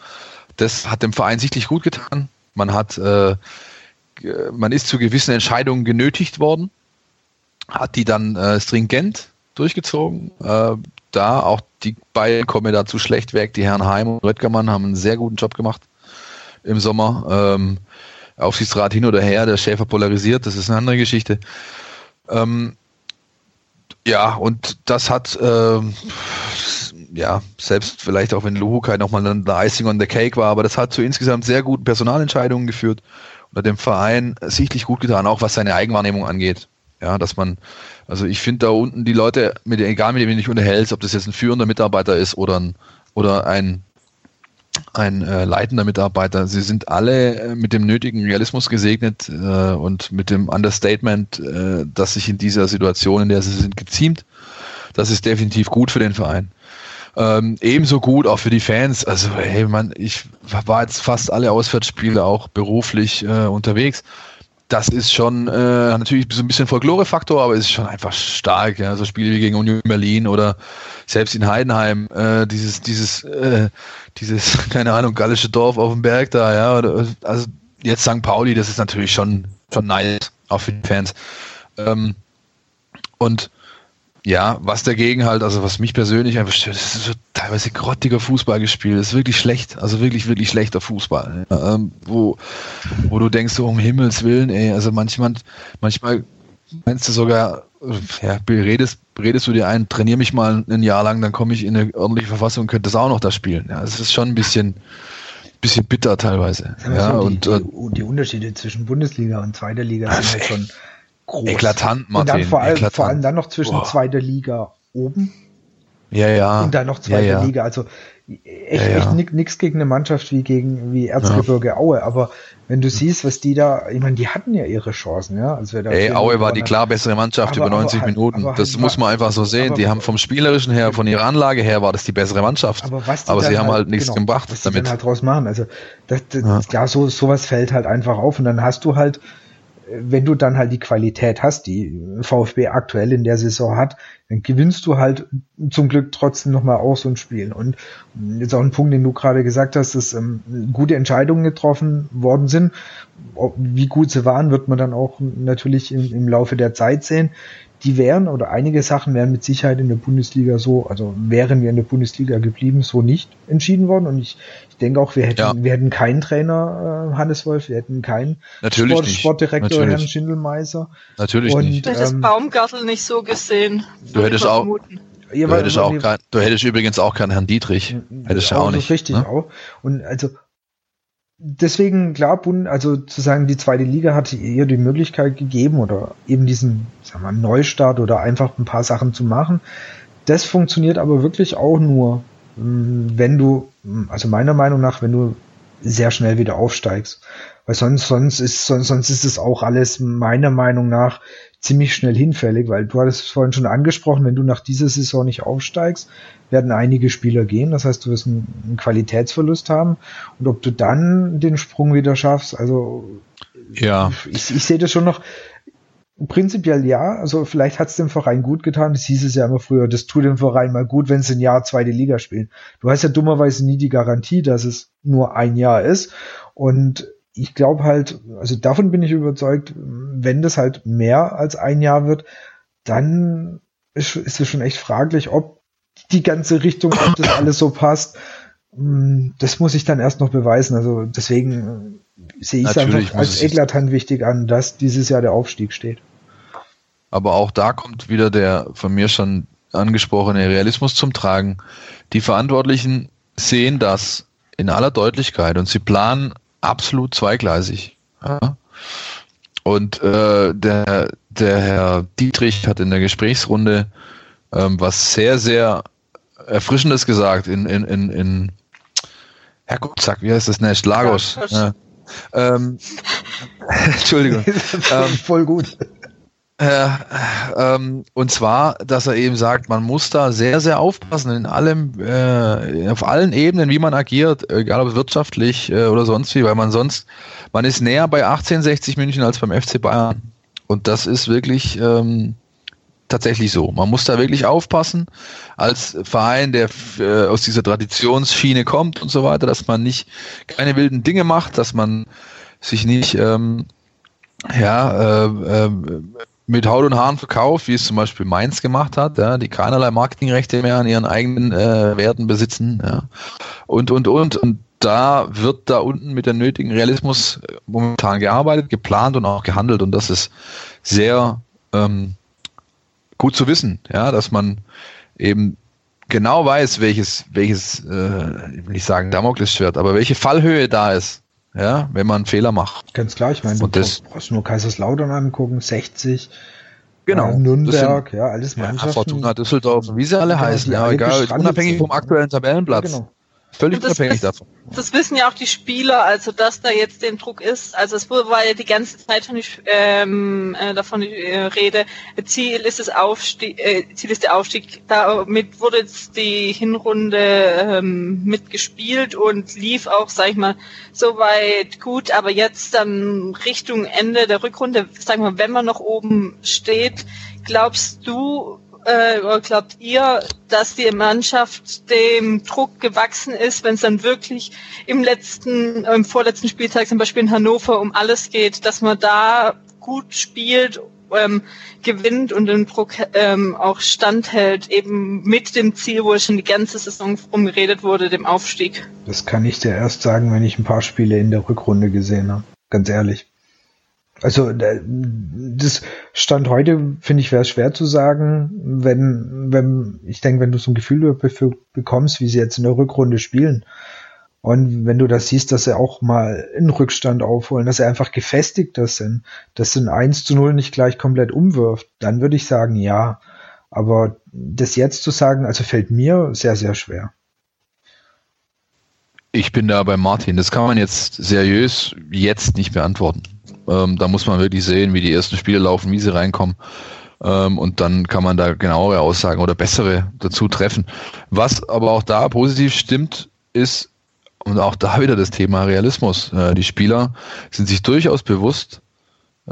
C: Das hat dem Verein sichtlich gut getan. Man hat, äh, man ist zu gewissen Entscheidungen genötigt worden, hat die dann äh, stringent durchgezogen. Äh, da auch die beiden kommen dazu schlecht weg. Die Herren Heim und Röttgermann haben einen sehr guten Job gemacht im Sommer. Ähm, Aufsichtsrat hin oder her, der Schäfer polarisiert, das ist eine andere Geschichte. Ähm, ja, und das hat ähm, ja, selbst vielleicht auch wenn Luhukai nochmal ein Icing on the Cake war, aber das hat zu insgesamt sehr guten Personalentscheidungen geführt und hat dem Verein sichtlich gut getan, auch was seine Eigenwahrnehmung angeht. Ja, dass man, also ich finde da unten die Leute, mit, egal mit dem du dich unterhältst, ob das jetzt ein führender Mitarbeiter ist oder ein, oder ein, ein äh, leitender Mitarbeiter, sie sind alle äh, mit dem nötigen Realismus gesegnet äh, und mit dem Understatement, äh, dass sich in dieser Situation, in der sie sind, geziemt. Das ist definitiv gut für den Verein. Ähm, ebenso gut auch für die Fans. Also, hey, man, ich war jetzt fast alle Auswärtsspiele auch beruflich äh, unterwegs. Das ist schon äh, natürlich so ein bisschen Folklore-Faktor, aber es ist schon einfach stark. Ja? So Spiele wie gegen Union Berlin oder selbst in Heidenheim, äh, dieses, dieses, äh, dieses, keine Ahnung, gallische Dorf auf dem Berg da, ja. Oder, also jetzt St. Pauli, das ist natürlich schon, schon nice, auch für die Fans. Ähm, und ja, was dagegen halt, also was mich persönlich einfach stört, das ist so teilweise grottiger Fußball gespielt. Das ist wirklich schlecht, also wirklich, wirklich schlechter Fußball. Ähm, wo, wo du denkst, so um Himmels Willen, ey, also manchmal, manchmal meinst du sogar, ja, redest, redest du dir ein, trainier mich mal ein Jahr lang, dann komme ich in eine ordentliche Verfassung und könnte das auch noch da spielen. Ja, es ist schon ein bisschen, bisschen bitter teilweise. Ja,
A: so
C: die,
A: und, die, die, Unterschiede zwischen Bundesliga und zweiter Liga sind halt schon
C: groß. Eklatant,
A: Martin. Und dann vor allem, vor allem dann noch zwischen Boah. zweiter Liga oben
C: Ja, ja.
A: Und dann noch zweite
C: ja, ja.
A: Liga. Also echt,
C: Ja, ja.
A: echt nichts gegen eine Mannschaft wie gegen wie Erzgebirge Aue. Aber wenn du siehst, was die da, ich meine, die hatten ja ihre Chancen, ja. Also wer da
C: Ey, Aue war die klar bessere Mannschaft
A: Aber-
C: über 90
A: aber halt-
C: Minuten.
A: aber
C: das
A: halt
C: muss man einfach so sehen.
A: aber-
C: die haben vom Spielerischen her, von ihrer Anlage her, war das die bessere Mannschaft.
A: Aber, was die
C: Aber sie haben halt nichts
A: genau,
C: gebracht
A: was
C: damit.
A: dann halt draus machen. Also das, das,
C: Ja.
A: ja, so sowas fällt halt einfach auf und dann hast du halt, wenn du dann halt die Qualität hast, die VfB aktuell in der Saison hat, dann gewinnst du halt zum Glück trotzdem nochmal auch so ein Spiel. Und jetzt auch ein Punkt, den du gerade gesagt hast, dass ähm, gute Entscheidungen getroffen worden sind. Wie gut sie waren, wird man dann auch natürlich im, im Laufe der Zeit sehen. Die wären oder einige Sachen wären mit Sicherheit in der Bundesliga so, also wären wir in der Bundesliga geblieben, so nicht entschieden worden. Und ich, ich denke auch, wir hätten,
C: Ja.
A: wir hätten keinen Trainer, äh, Hannes Wolf, wir hätten keinen
C: Natürlich
A: Sport,
C: nicht.
A: Sportdirektor,
C: Natürlich.
A: Herrn Schindelmeiser.
C: Natürlich
A: Und-
C: nicht.
B: Du hättest
A: Ähm,
B: Baumgartel nicht so gesehen.
C: Du hättest auch-
B: vermuten.
A: Ja,
C: Du hättest, auch kein, du hättest übrigens auch keinen Herrn Dietrich. Hättest du auch
A: das
C: nicht.
A: Richtig,
C: ne?
A: auch. Und also deswegen, klar, Bund, also zu sagen, die zweite Liga hatte ihr die Möglichkeit gegeben oder eben diesen, sagen wir, Neustart oder einfach ein paar Sachen zu machen. Das funktioniert aber wirklich auch nur, mh, wenn du, mh, also meiner Meinung nach, wenn du sehr schnell wieder aufsteigst. Weil sonst, sonst ist, sonst, sonst ist es auch alles meiner Meinung nach ziemlich schnell hinfällig, weil du hattest es vorhin schon angesprochen, wenn du nach dieser Saison nicht aufsteigst, werden einige Spieler gehen. Das heißt, du wirst einen, Qualitätsverlust haben. Und ob du dann den Sprung wieder schaffst, also
C: Ja.
A: ich, ich sehe das schon noch prinzipiell ja. Also vielleicht hat es dem Verein gut getan. Das hieß es ja immer früher, das tut dem Verein mal gut, wenn sie ein Jahr zweite Liga spielen. Du hast ja dummerweise nie die Garantie, dass es nur ein Jahr ist. Und ich glaube halt, also davon bin ich überzeugt, wenn das halt mehr als ein Jahr wird, dann ist, ist es schon echt fraglich, ob die ganze Richtung, ob das alles so passt. Hm, Das muss ich dann erst noch beweisen. Also deswegen äh, sehe ich es einfach als eklatant wichtig an, dass dieses Jahr der Aufstieg steht.
C: Aber auch da kommt wieder der von mir schon angesprochene Realismus zum Tragen. Die Verantwortlichen sehen das in aller Deutlichkeit und sie planen absolut zweigleisig. Ja? Und äh, der, der Herr Dietrich hat in der Gesprächsrunde ähm, was sehr, sehr Erfrischendes gesagt in, in, in, in Herr Gutzak, wie heißt das nicht? Lagos. Ja. Ähm, Entschuldigung. Ähm,
A: Voll gut.
C: Äh, ähm, und zwar, dass er eben sagt, man muss da sehr, sehr aufpassen in allem, äh, auf allen Ebenen, wie man agiert, egal ob wirtschaftlich äh, oder sonst wie, weil man sonst, man ist näher bei 1860 München als beim FC Bayern. Und das ist wirklich ähm, tatsächlich so. Man muss da wirklich aufpassen, als Verein, der äh, aus dieser Traditionsschiene kommt und so weiter, dass man nicht keine wilden Dinge macht, dass man sich nicht ähm, ja, äh, äh, mit Haut und Haaren verkauft, wie es zum Beispiel Mainz gemacht hat, ja, die keinerlei Marketingrechte mehr an ihren eigenen äh, Werten besitzen, ja. Und, und, und. Und da wird da unten mit der nötigen Realismus äh, momentan gearbeitet, geplant und auch gehandelt. Und das ist sehr ähm, gut zu wissen, ja, dass man eben genau weiß, welches, welches, äh, ich will nicht sagen Damoklesschwert, aber welche Fallhöhe da ist, ja, wenn man einen Fehler macht.
A: Ganz klar, ich meine, du
C: das-
A: brauchst nur Kaiserslautern angucken, 60,
C: Genau.
A: äh, Nürnberg, ja, alles
C: Ja,
A: Mannschaften.
C: Fortuna Düsseldorf, wie sie alle heißen, ja, egal, unabhängig
A: sind.
C: vom aktuellen Tabellenplatz.
A: Ja, genau.
C: Völlig
B: das
C: unabhängig davon.
B: Das wissen ja auch die Spieler, also dass da jetzt den Druck ist. Also es war ja die ganze Zeit schon ähm, äh, davon die äh, Rede. Ziel ist das Aufstieg, äh, Ziel ist der Aufstieg. Damit wurde jetzt die Hinrunde ähm, mitgespielt und lief auch, sag ich mal, soweit gut. Aber jetzt dann Richtung Ende der Rückrunde, sagen wir, wenn man noch oben steht, glaubst du, äh, glaubt ihr, dass die Mannschaft dem Druck gewachsen ist, wenn es dann wirklich im letzten, im vorletzten Spieltag zum Beispiel in Hannover um alles geht, dass man da gut spielt, ähm, gewinnt und den Druck ähm, auch standhält, eben mit dem Ziel, wo schon die ganze Saison umgeredet wurde, dem Aufstieg.
A: Das kann ich dir erst sagen, wenn ich ein paar Spiele in der Rückrunde gesehen habe. Ganz ehrlich. Also da- das Stand heute, finde ich, wäre schwer zu sagen, wenn, wenn, ich denke, wenn du so ein Gefühl bekommst, wie sie jetzt in der Rückrunde spielen. Und wenn du das siehst, dass sie auch mal einen Rückstand aufholen, dass sie einfach gefestigter sind, dass sie ein 1 zu 0 nicht gleich komplett umwirft, dann würde ich sagen, ja. Aber das jetzt zu sagen, also fällt mir sehr, sehr schwer.
C: Ich bin da bei Martin. Das kann man jetzt seriös jetzt nicht beantworten. Ähm, da muss man wirklich sehen, wie die ersten Spiele laufen, wie sie reinkommen. Ähm, und dann kann man da genauere Aussagen oder bessere dazu treffen. Was aber auch da positiv stimmt, ist, und auch da wieder das Thema Realismus. Äh, die Spieler sind sich durchaus bewusst,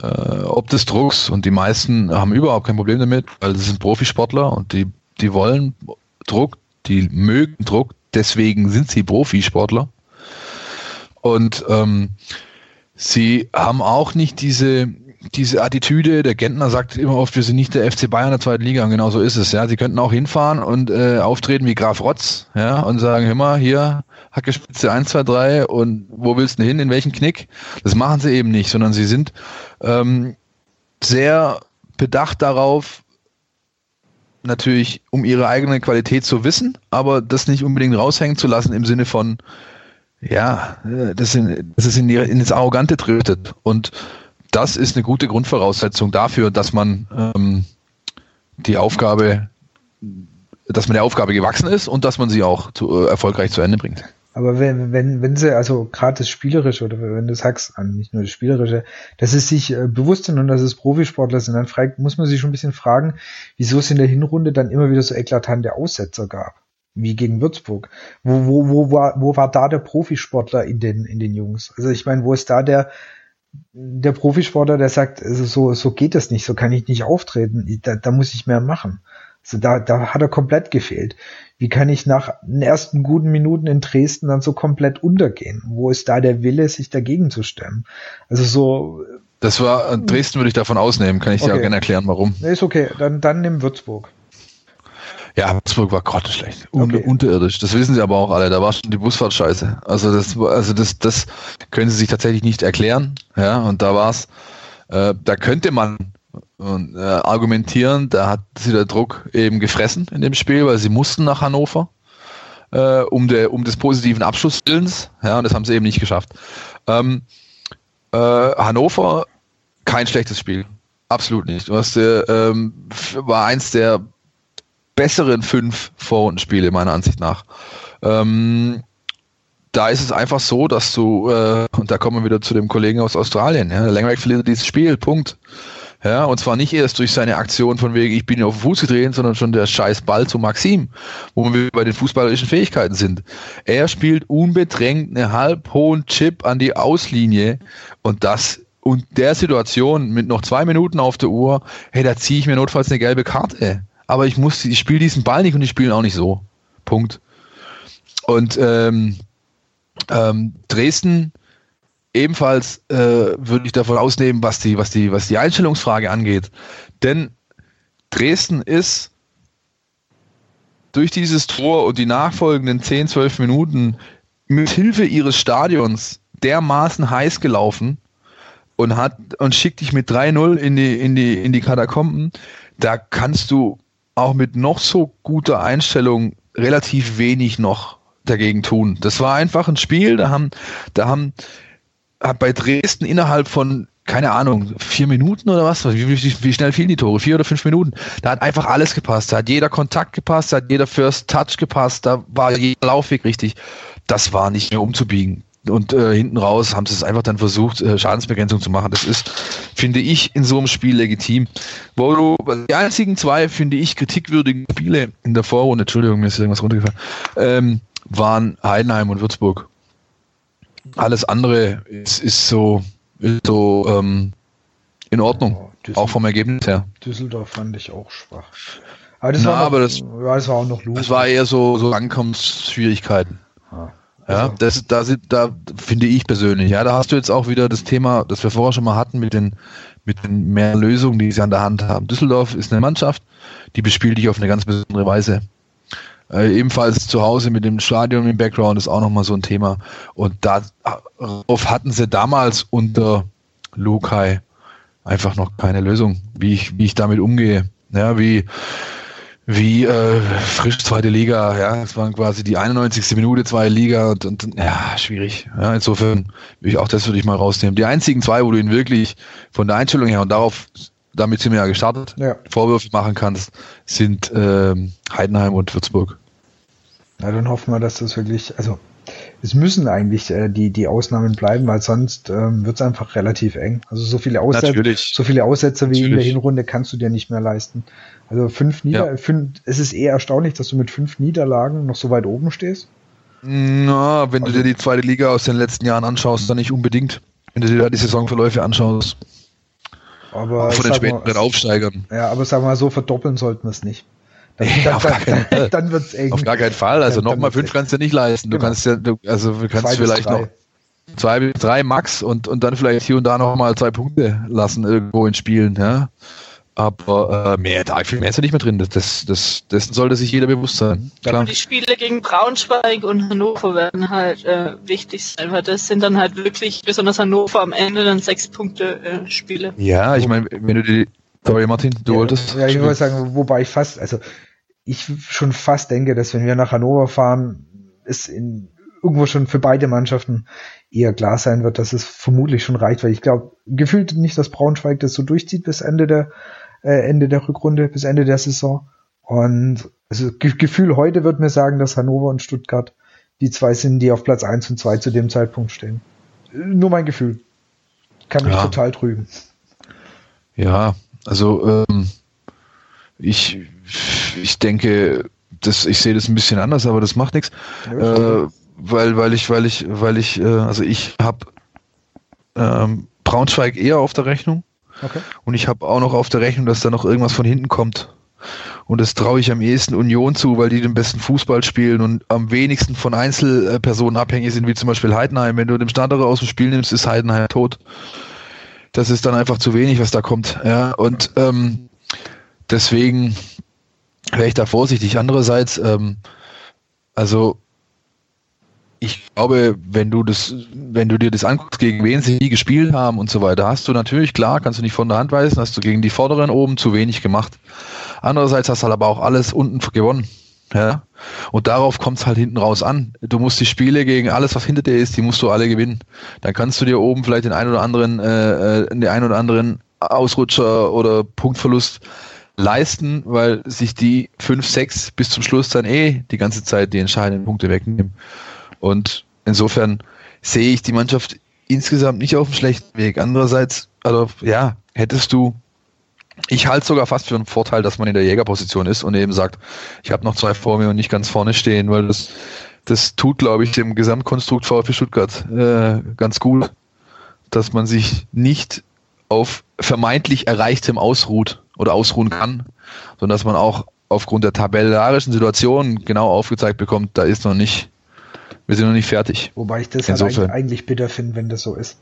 C: äh, ob des Drucks und die meisten haben überhaupt kein Problem damit, weil sie sind Profisportler und die, die wollen Druck, die mögen Druck, deswegen sind sie Profisportler. Und ähm, sie haben auch nicht diese, diese Attitüde, der Gentner sagt immer oft, wir sind nicht der FC Bayern der zweiten Liga und genau so ist es. Ja, sie könnten auch hinfahren und äh, auftreten wie Graf Rotz, ja, und sagen, hör mal, hier Hackespitze 1, 2, 3 und wo willst du hin, in welchen Knick? Das machen sie eben nicht, sondern sie sind ähm, sehr bedacht darauf, natürlich um ihre eigene Qualität zu wissen, aber das nicht unbedingt raushängen zu lassen im Sinne von, ja, das, in, das ist in, in das Arrogante driftet. Und das ist eine gute Grundvoraussetzung dafür, dass man ähm, die Aufgabe, dass man der Aufgabe gewachsen ist und dass man sie auch zu, äh, erfolgreich zu Ende bringt.
A: Aber wenn, wenn, wenn sie, also gerade das Spielerische oder wenn du sagst, ah, nicht nur das Spielerische, dass sie sich äh, bewusst sind und dass es Profisportler sind, dann fragt, muss man sich schon ein bisschen fragen, wieso es in der Hinrunde dann immer wieder so eklatante Aussetzer gab. Wie gegen Würzburg. Wo, wo, wo, war, wo war da der Profisportler in den, in den Jungs? Also ich meine, wo ist da der, der Profisportler, der sagt, also so, so geht das nicht, so kann ich nicht auftreten, da, da muss ich mehr machen. Also da, da hat er komplett gefehlt. Wie kann ich nach den ersten guten Minuten in Dresden dann so komplett untergehen? Wo ist da der Wille, sich dagegen zu stemmen? Also so.
C: Das war, Dresden würde ich davon ausnehmen, kann ich okay. dir auch gerne erklären, warum.
A: Nee, ist okay, dann, dann nimm Würzburg.
C: Ja, Würzburg war grottenschlecht. Un okay. Unterirdisch. Das wissen sie aber auch alle. Da war schon die Busfahrt scheiße. Also das, also das, das können sie sich tatsächlich nicht erklären. Ja, und da war's. Äh, da könnte man und, äh, argumentieren, da hat sie der Druck eben gefressen in dem Spiel, weil sie mussten nach Hannover äh, um, der, um des positiven Abschlusswillens. Ja, und das haben sie eben nicht geschafft. Ähm, äh, Hannover, kein schlechtes Spiel. Absolut nicht. Du hast, äh, ähm, war eins der besseren fünf Vorrundenspiele, meiner Ansicht nach. Ähm, da ist es einfach so, dass du, äh, und da kommen wir wieder zu dem Kollegen aus Australien, ja, Langweg verliert dieses Spiel, Punkt. Ja, und zwar nicht erst durch seine Aktion von wegen, ich bin auf den Fuß gedreht, sondern schon der scheiß Ball zu Maxim, wo wir bei den fußballerischen Fähigkeiten sind. Er spielt unbedrängt eine halb hohen Chip an die Auslinie und das und der Situation mit noch zwei Minuten auf der Uhr, hey, da ziehe ich mir notfalls eine gelbe Karte. Aber ich muss, ich spiele diesen Ball nicht und ich spiele auch nicht so. Punkt. Und ähm, ähm, Dresden ebenfalls äh, würde ich davon ausnehmen, was die, was die, was die Einstellungsfrage angeht. Denn Dresden ist durch dieses Tor und die nachfolgenden 10, 12 Minuten mit Hilfe ihres Stadions dermaßen heiß gelaufen und hat und schickt dich mit 3-0 in die, in die, in die Katakomben. Da kannst du auch mit noch so guter Einstellung relativ wenig noch dagegen tun. Das war einfach ein Spiel, da haben, da haben hat bei Dresden innerhalb von keine Ahnung, vier Minuten oder was? Wie, wie, wie, schnell fielen die Tore? Vier oder fünf Minuten. Da hat einfach alles gepasst. Da hat jeder Kontakt gepasst, da hat jeder First Touch gepasst, da war jeder Laufweg richtig. Das war nicht mehr umzubiegen. Und äh, hinten raus haben sie es einfach dann versucht, äh, Schadensbegrenzung zu machen. Das ist, finde ich, in so einem Spiel legitim. Wo du, die einzigen zwei, finde ich, kritikwürdigen Spiele in der Vorrunde, Entschuldigung, mir ist irgendwas runtergefallen, ähm, waren Heidenheim und Würzburg. Alles andere ist, ist so, ist so ähm, in Ordnung, ja, auch vom Ergebnis her.
A: Düsseldorf fand ich auch schwach.
C: Aber das, Na, war, noch, aber das, ja, das war auch noch los. Das war eher so, so Ankommensschwierigkeiten. Also. Ja das, da, da finde ich persönlich, ja, da hast du jetzt auch wieder das Thema, das wir vorher schon mal hatten mit den, mit den mehr Lösungen, die sie an der Hand haben. Düsseldorf ist eine Mannschaft, die bespielt dich auf eine ganz besondere Weise. Äh, ebenfalls zu Hause mit dem Stadion im Background ist auch nochmal so ein Thema. Und darauf hatten sie damals unter Lukai einfach noch keine Lösung, wie ich, wie ich damit umgehe. Ja, wie, wie äh, frisch zweite Liga, ja, es waren quasi die 91. Minute zweite Liga und, und ja, schwierig. Ja, insofern will ich auch das würde ich mal rausnehmen. Die einzigen zwei, wo du ihn wirklich von der Einstellung her und darauf damit sind wir ja gestartet, ja. Vorwürfe machen kannst, sind ähm, Heidenheim und Würzburg.
A: Na, dann hoffen wir, dass das wirklich, also es müssen eigentlich äh, die, die Ausnahmen bleiben, weil sonst ähm, wird es einfach relativ eng. Also so viele Aussätze, so viele Aussätze wie Natürlich. in der Hinrunde kannst du dir nicht mehr leisten. Also fünf Nieder, ja. fünf, es ist eher erstaunlich, dass du mit fünf Niederlagen noch so weit oben stehst.
C: Na, wenn also, du dir die zweite Liga aus den letzten Jahren anschaust, dann nicht unbedingt. Wenn du dir da die Saisonverläufe anschaust.
A: Aber
C: von den späteren Aufsteigern.
A: Ja, aber sagen wir mal so, verdoppeln sollten wir es nicht.
C: Dann, ja, dann, dann, dann wird's eng. Auf gar keinen Fall. Also nochmal fünf kannst du nicht leisten. Du genau. kannst ja, du, also du kannst zwei vielleicht noch zwei bis drei Max und, und dann vielleicht hier und da nochmal zwei Punkte lassen irgendwo in Spielen, ja. Aber äh, mehr, da viel mehr ist ja nicht mehr drin. Das, das, dessen sollte sich jeder bewusst sein.
B: Klar. Die Spiele gegen Braunschweig und Hannover werden halt äh, wichtig sein, weil das sind dann halt wirklich, besonders Hannover am Ende dann sechs Punkte äh, Spiele.
C: Ja, ich meine, wenn du die. Sorry, Martin, du
A: ja,
C: wolltest.
A: Ja, ich wollte sagen, wobei ich fast, also ich schon fast denke, dass wenn wir nach Hannover fahren, es in irgendwo schon für beide Mannschaften eher klar sein wird, dass es vermutlich schon reicht, weil ich glaube, gefühlt nicht, dass Braunschweig das so durchzieht bis Ende der äh, Ende der Rückrunde, bis Ende der Saison. Und also Ge Gefühl heute wird mir sagen, dass Hannover und Stuttgart die zwei sind, die auf Platz eins und zwei zu dem Zeitpunkt stehen. Nur mein Gefühl. Kann mich ja. total trüben.
C: Ja, also ähm, ich, ich denke, das, ich sehe das ein bisschen anders, aber das macht nichts. Ja, äh, weil, weil ich, weil ich, weil ich, äh, also ich habe ähm, Braunschweig eher auf der Rechnung. Okay. Und ich habe auch noch auf der Rechnung, dass da noch irgendwas von hinten kommt. Und das traue ich am ehesten Union zu, weil die den besten Fußball spielen und am wenigsten von Einzelpersonen abhängig sind, wie zum Beispiel Heidenheim. Wenn du den Standard aus dem Spiel nimmst, ist Heidenheim tot. Das ist dann einfach zu wenig, was da kommt. Ja, und ähm, deswegen wäre ich da vorsichtig. Andererseits, ähm, also ich glaube, wenn du das, wenn du dir das anguckst, gegen wen sie nie gespielt haben und so weiter, hast du natürlich, klar, kannst du nicht von der Hand weisen, hast du gegen die Vorderen oben zu wenig gemacht. Andererseits hast du halt aber auch alles unten gewonnen. Ja? Und darauf kommt es halt hinten raus an. Du musst die Spiele gegen alles, was hinter dir ist, die musst du alle gewinnen. Dann kannst du dir oben vielleicht den einen oder anderen, äh, äh den einen oder anderen Ausrutscher oder Punktverlust leisten, weil sich die fünf, sechs bis zum Schluss dann eh die ganze Zeit die entscheidenden Punkte wegnehmen. Und insofern sehe ich die Mannschaft insgesamt nicht auf dem schlechten Weg. Andererseits, also ja, hättest du, ich halte sogar fast für einen Vorteil, dass man in der Jägerposition ist und eben sagt, ich habe noch zwei vor mir und nicht ganz vorne stehen, weil das, das tut, glaube ich, dem Gesamtkonstrukt VfB Stuttgart äh, ganz gut, dass man sich nicht auf vermeintlich Erreichtem ausruht oder ausruhen kann, sondern dass man auch aufgrund der tabellarischen Situation genau aufgezeigt bekommt, da ist noch nicht wir sind noch nicht fertig.
A: Wobei ich das halt eigentlich bitter finde, wenn das so ist.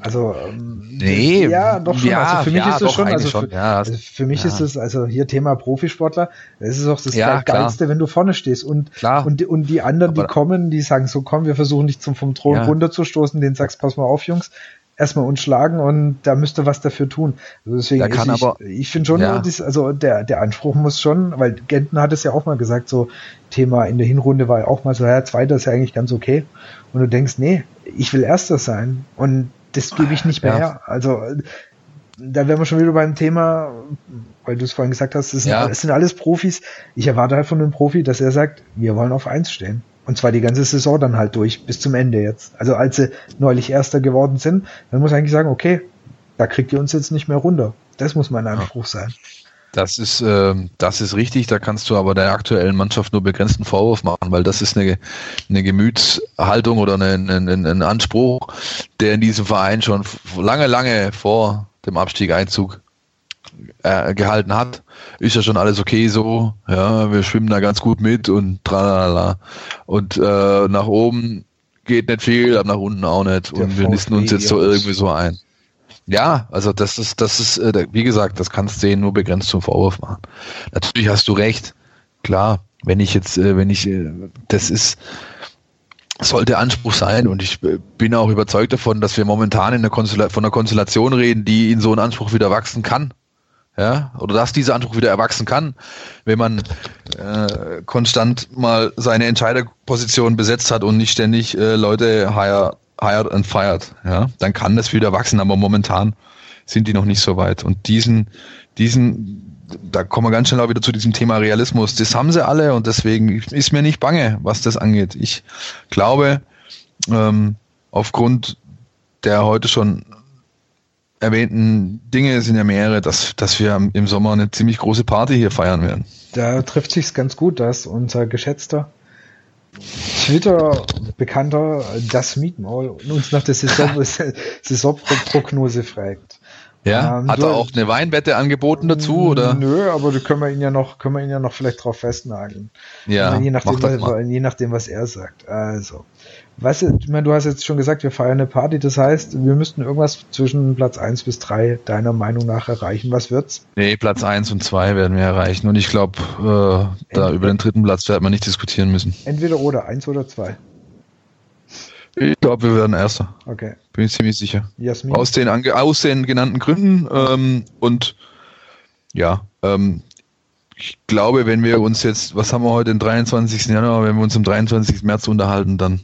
A: Also ähm,
C: nee,
A: ja, doch schon. Ja, also für mich ja, ist das schon. Also für, ja, also für mich ist es also hier Thema Profisportler. Es ist auch das geilste, wenn du vorne stehst und klar. und und die anderen, aber die kommen, die sagen so, komm, wir versuchen dich zum vom Thron runterzustoßen. Den sagst, pass mal auf, Jungs, erstmal uns schlagen und da müsste was dafür tun. Also deswegen,
C: kann ich,
A: aber, ich finde schon, ja. also der, der Anspruch muss schon, weil Genten hat es ja auch mal gesagt, so Thema in der Hinrunde war ja auch mal so, ja, Zweiter ist ja eigentlich ganz okay. Und du denkst, nee, ich will Erster sein und das gebe ich nicht mehr ja. her. Also da wären wir schon wieder beim Thema, weil du es vorhin gesagt hast, es sind, ja. es sind alles Profis. Ich erwarte halt von einem Profi, dass er sagt, wir wollen auf eins stehen. Und zwar die ganze Saison dann halt durch, bis zum Ende jetzt. Also als sie neulich Erster geworden sind, dann muss eigentlich sagen, okay, da kriegt ihr uns jetzt nicht mehr runter. Das muss mein Anspruch sein.
C: Das ist, äh, das ist richtig, da kannst du aber der aktuellen Mannschaft nur begrenzten Vorwurf machen, weil das ist eine, eine Gemütshaltung oder ein, ein, ein Anspruch, der in diesem Verein schon lange, lange vor dem Abstieg-Einzug äh, gehalten hat, ist ja schon alles okay so. Ja, wir schwimmen da ganz gut mit und tralala. Und äh, nach oben geht nicht viel, aber nach unten auch nicht. Der und wir nisten uns jetzt so irgendwie so ein. Ja, also das ist, das ist, äh, wie gesagt, das kannst du denen nur begrenzt zum Vorwurf machen. Natürlich hast du recht. Klar, wenn ich jetzt, äh, wenn ich, äh, das ist, sollte Anspruch sein und ich bin auch überzeugt davon, dass wir momentan in einer Konstella von einer Konstellation reden, die in so einen Anspruch wieder wachsen kann ja, oder dass dieser Anspruch wieder erwachsen kann, wenn man äh, konstant mal seine Entscheiderposition besetzt hat und nicht ständig äh, Leute hire, hired and fired, ja, dann kann das wieder wachsen, aber momentan sind die noch nicht so weit. Und diesen, diesen, da kommen wir ganz schnell auch wieder zu diesem Thema Realismus. Das haben sie alle und deswegen ist mir nicht bange, was das angeht. Ich glaube, ähm, aufgrund der heute schon erwähnten Dinge sind ja mehrere, dass, dass wir im Sommer eine ziemlich große Party hier feiern werden.
A: Da trifft sich ganz gut, dass unser geschätzter Twitter-Bekannter das Mietmaul uns nach der Saison Saisonprognose fragt.
C: Ja, ähm, hat er auch eine Weinwette angeboten dazu oder?
A: Nö, aber da können wir ihn ja noch, können wir ihn ja noch vielleicht drauf festnageln.
C: Ja,
A: je nachdem, je nachdem, was er sagt. Also, was, ich meine, du hast jetzt schon gesagt, wir feiern eine Party, das heißt, wir müssten irgendwas zwischen Platz 1 bis 3 deiner Meinung nach erreichen. Was wird's?
C: Nee, Platz 1 und 2 werden wir erreichen und ich glaube, äh, da über den dritten Platz wird man nicht diskutieren müssen.
A: Entweder oder, 1 oder 2.
C: Ich glaube, wir werden Erster.
A: Okay.
C: Bin ich ziemlich sicher.
A: Jasmin?
C: Aus den, aus den genannten Gründen ähm, und ja, ähm, ich glaube, wenn wir uns jetzt, was haben wir heute, den 23. Januar, wenn wir uns am 23. März unterhalten, dann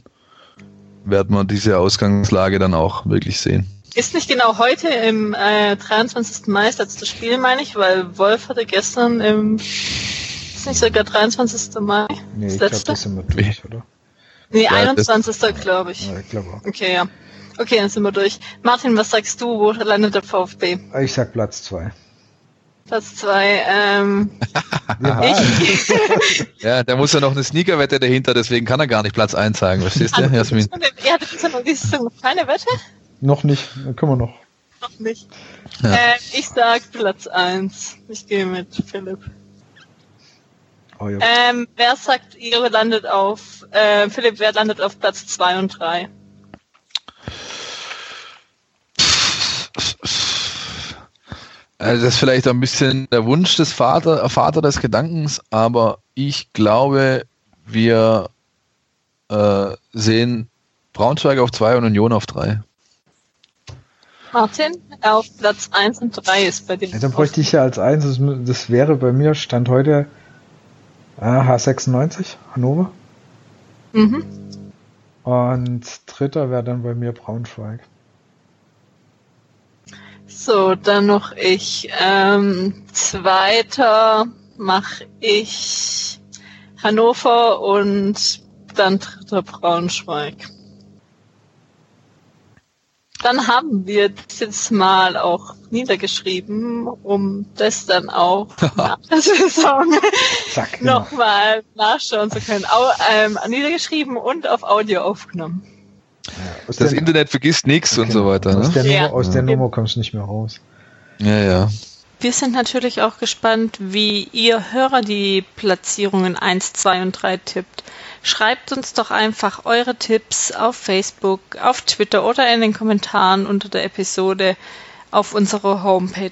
C: werden wir diese Ausgangslage dann auch wirklich sehen.
B: Ist nicht genau heute im äh, 23. Mai das letzte Spiel, meine ich, weil Wolf hatte gestern im, ist nicht sogar 23. Mai?
A: Nee, das ich glaube, das sind wir durch, oder?
B: Nee, ja, 21. glaube ich.
A: Ja, ich glaube auch.
B: Okay, ja. Okay, dann sind wir durch. Martin, was sagst du? Wo landet der VfB?
A: Ich sag Platz 2.
B: Platz 2, ähm.
C: ja, der muss ja noch eine Sneakerwette dahinter, deswegen kann er gar nicht Platz 1 sagen. Verstehst du, Jasmin?
B: Ja, das ist ja noch diese noch keine Wette?
A: Noch nicht, können wir noch.
B: Noch nicht. Ja. Äh, ich sag Platz 1. Ich gehe mit Philipp. Oh, ja. ähm, wer sagt, ihr landet auf, äh, Philipp, wer landet auf Platz 2 und 3?
C: Also das ist vielleicht ein bisschen der Wunsch des Vater, Vater des Gedankens, aber ich glaube, wir äh, sehen Braunschweig auf 2 und Union auf 3.
B: Martin, auf Platz 1 und 3 ist bei dir.
A: Ja, dann bräuchte ich ja als 1, das, das wäre bei mir, Stand heute äh, H96, Hannover. Mhm. Und dritter wäre dann bei mir Braunschweig.
B: So, dann noch ich. Ähm, zweiter mache ich Hannover und dann dritter Braunschweig. Dann haben wir jetzt mal auch niedergeschrieben, um das dann auch nach der Saison nochmal nachschauen zu können. Au, ähm, niedergeschrieben und auf Audio aufgenommen.
C: Ja, das Internet vergisst nichts okay. und so weiter.
A: Aus, ne? der, Nummer, aus der Nummer kommst du nicht mehr raus.
C: Ja, ja.
B: Wir sind natürlich auch gespannt, wie ihr Hörer die Platzierungen 1, 2 und 3 tippt. Schreibt uns doch einfach eure Tipps auf Facebook, auf Twitter oder in den Kommentaren unter der Episode auf unserer Homepage.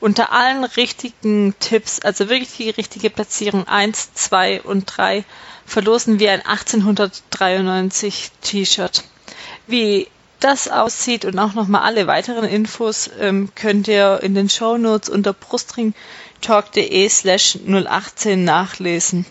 B: Unter allen richtigen Tipps, also wirklich die richtige Platzierung 1, 2 und 3, verlosen wir ein 1893 T-Shirt. Wie das aussieht und auch nochmal alle weiteren Infos ähm, könnt ihr in den Show Notes unter brustringtalk.de slash 018 nachlesen.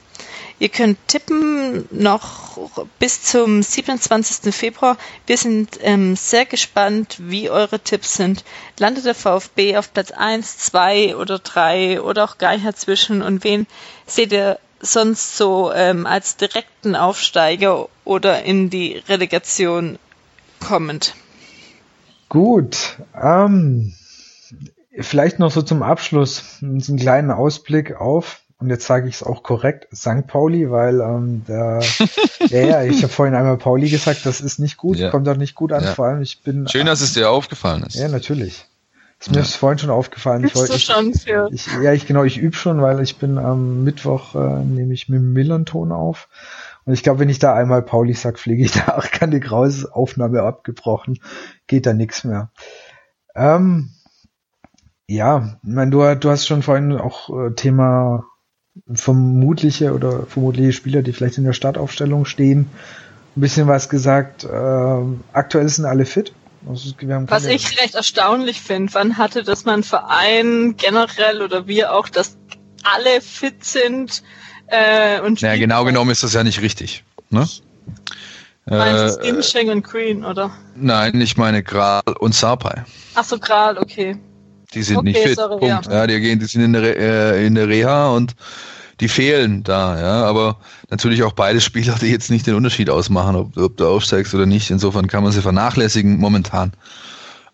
B: Ihr könnt tippen noch bis zum 27. Februar. Wir sind ähm, sehr gespannt, wie eure Tipps sind. Landet der VfB auf Platz 1, 2 oder 3 oder auch gar nicht dazwischen? Und wen seht ihr sonst so ähm, als direkten Aufsteiger oder in die Relegation kommend.
A: Gut, ähm, vielleicht noch so zum Abschluss einen kleinen Ausblick auf, und jetzt sage ich es auch korrekt, St. Pauli, weil ähm, der, ja, ja, ich habe vorhin einmal Pauli gesagt, das ist nicht gut, ja. kommt auch nicht gut an, ja. vor allem ich bin...
C: Schön, dass es dir aufgefallen ist.
A: Ja, natürlich. Ist mir ja. vorhin schon aufgefallen.
B: ich
A: ich, ich, ja, ich genau, ich übe schon, weil ich bin am Mittwoch äh, nehme ich mit dem Millanton auf und ich glaube, wenn ich da einmal Pauli sag, fliege ich da auch kann die Kraus Aufnahme abgebrochen. Geht da nichts mehr. Ähm, ja, ich meine, du, du hast schon vorhin auch äh, Thema vermutliche oder vermutliche Spieler, die vielleicht in der Startaufstellung stehen, ein bisschen was gesagt. Ähm, aktuell sind alle fit.
B: Also, was ich recht erstaunlich finde, wann hatte das mein Verein generell oder wir auch, dass alle fit sind,
C: äh, und ja, genau genommen ist das ja nicht richtig. Ne?
B: Meinst äh, Incheng und Green, oder?
C: Nein, ich meine Gral und Sarpai.
B: Ach so, Gral, okay.
C: Die sind okay, nicht fit. Sorry, Punkt. Ja. ja. die gehen, die sind in der, äh, in der Reha und die fehlen da, ja. Aber natürlich auch beide Spieler, die jetzt nicht den Unterschied ausmachen, ob, ob du aufsteigst oder nicht. Insofern kann man sie vernachlässigen momentan.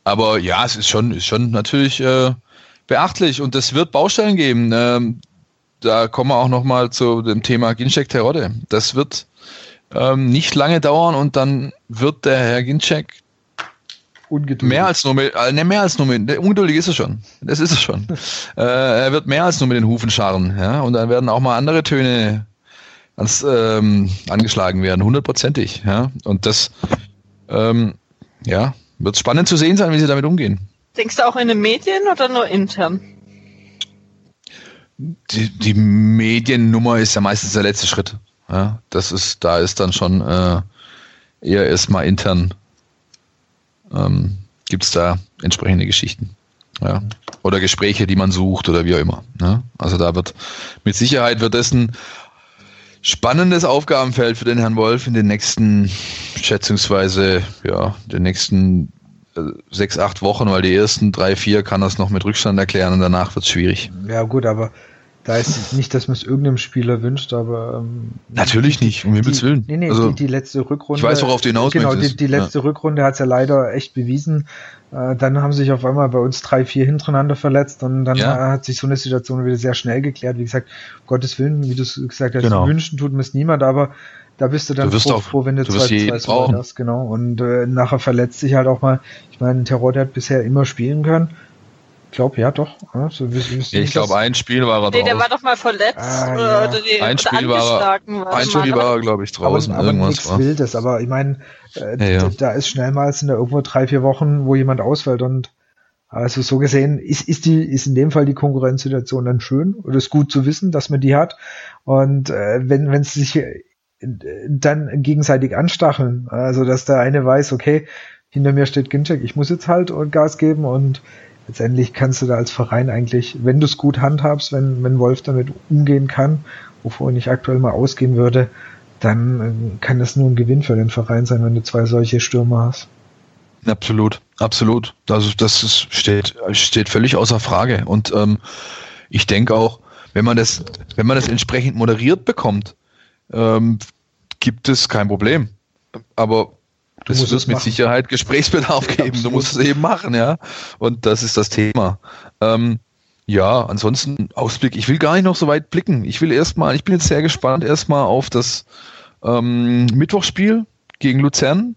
C: Aber ja, es ist schon, ist schon natürlich äh, beachtlich und es wird Baustellen geben. Ähm, da kommen wir auch nochmal zu dem Thema Ginczek Terodde. Das wird ähm, nicht lange dauern und dann wird der Herr Ginczek Ungeduldig. Mehr als nur mit, äh, ne, mehr als nur mit, ungeduldig ist er schon. Das ist er schon. äh, er wird mehr als nur mit den Hufen scharren, ja. Und dann werden auch mal andere Töne ans, ähm, angeschlagen werden, hundertprozentig, ja. Und das, ähm, ja, wird spannend zu sehen sein, wie sie damit umgehen.
B: Denkst du auch in den Medien oder nur intern?
C: Die, die Mediennummer ist ja meistens der letzte Schritt. Ja, das ist, da ist dann schon äh, eher erstmal intern ähm, gibt es da entsprechende Geschichten. Ja. Oder Gespräche, die man sucht oder wie auch immer. Ne? Also da wird mit Sicherheit wird das ein spannendes Aufgabenfeld für den Herrn Wolf in den nächsten, schätzungsweise, ja, den nächsten äh, sechs, acht Wochen, weil die ersten drei, vier kann das noch mit Rückstand erklären und danach wird es schwierig.
A: Ja gut, aber da ist nicht, dass man es irgendeinem Spieler wünscht, aber
C: ähm, natürlich nicht, um Himmels Willen.
A: Nee, nee, also, die, die, letzte Rückrunde.
C: Ich weiß, worauf du hinaus
A: Genau, die, die letzte ja. Rückrunde hat es ja leider echt bewiesen. Äh, dann haben sich auf einmal bei uns drei, vier hintereinander verletzt und dann ja. hat sich so eine Situation wieder sehr schnell geklärt. Wie gesagt, Gottes Willen, wie du es gesagt hast, genau. wünschen tut mir es niemand, aber da bist du dann
C: du froh, auch, froh, wenn du, du zwei, zwei
A: hast, genau. Und äh, nachher verletzt sich halt auch mal. Ich meine, Terror der hat bisher immer spielen können glaube ja doch.
C: Ja, so, ja, ich glaube, ein Spiel war er
B: Nee, der war doch mal verletzt. Ah, ja.
C: oder die, ein Spiel war er, ein Spiel war er, glaube ich, draußen.
A: Aber, aber nichts war. Wildes. Aber ich meine, äh, ja, da ist schnell mal sind da irgendwo drei, vier Wochen, wo jemand ausfällt und also so gesehen ist, ist die ist in dem Fall die Konkurrenzsituation dann schön oder ist gut zu wissen, dass man die hat und äh, wenn wenn es sich äh, dann gegenseitig anstacheln, also dass der eine weiß, okay, hinter mir steht Ginczek, ich muss jetzt halt und Gas geben und letztendlich kannst du da als Verein eigentlich, wenn du es gut handhabst, wenn, wenn Wolf damit umgehen kann, wovon ich aktuell mal ausgehen würde, dann äh, kann das nur ein Gewinn für den Verein sein, wenn du zwei solche Stürmer hast.
C: Absolut, absolut. Also das ist, steht, steht völlig außer Frage. Und ähm, ich denke auch, wenn man das, wenn man das entsprechend moderiert bekommt, ähm, gibt es kein Problem. Aber Du das wird mit machen. Sicherheit Gesprächsbedarf geben. Ja, du musst es eben machen, ja. Und das ist das Thema. Ähm, ja, ansonsten Ausblick. Ich will gar nicht noch so weit blicken. Ich will erstmal, ich bin jetzt sehr gespannt erstmal auf das ähm, Mittwochspiel gegen Luzern.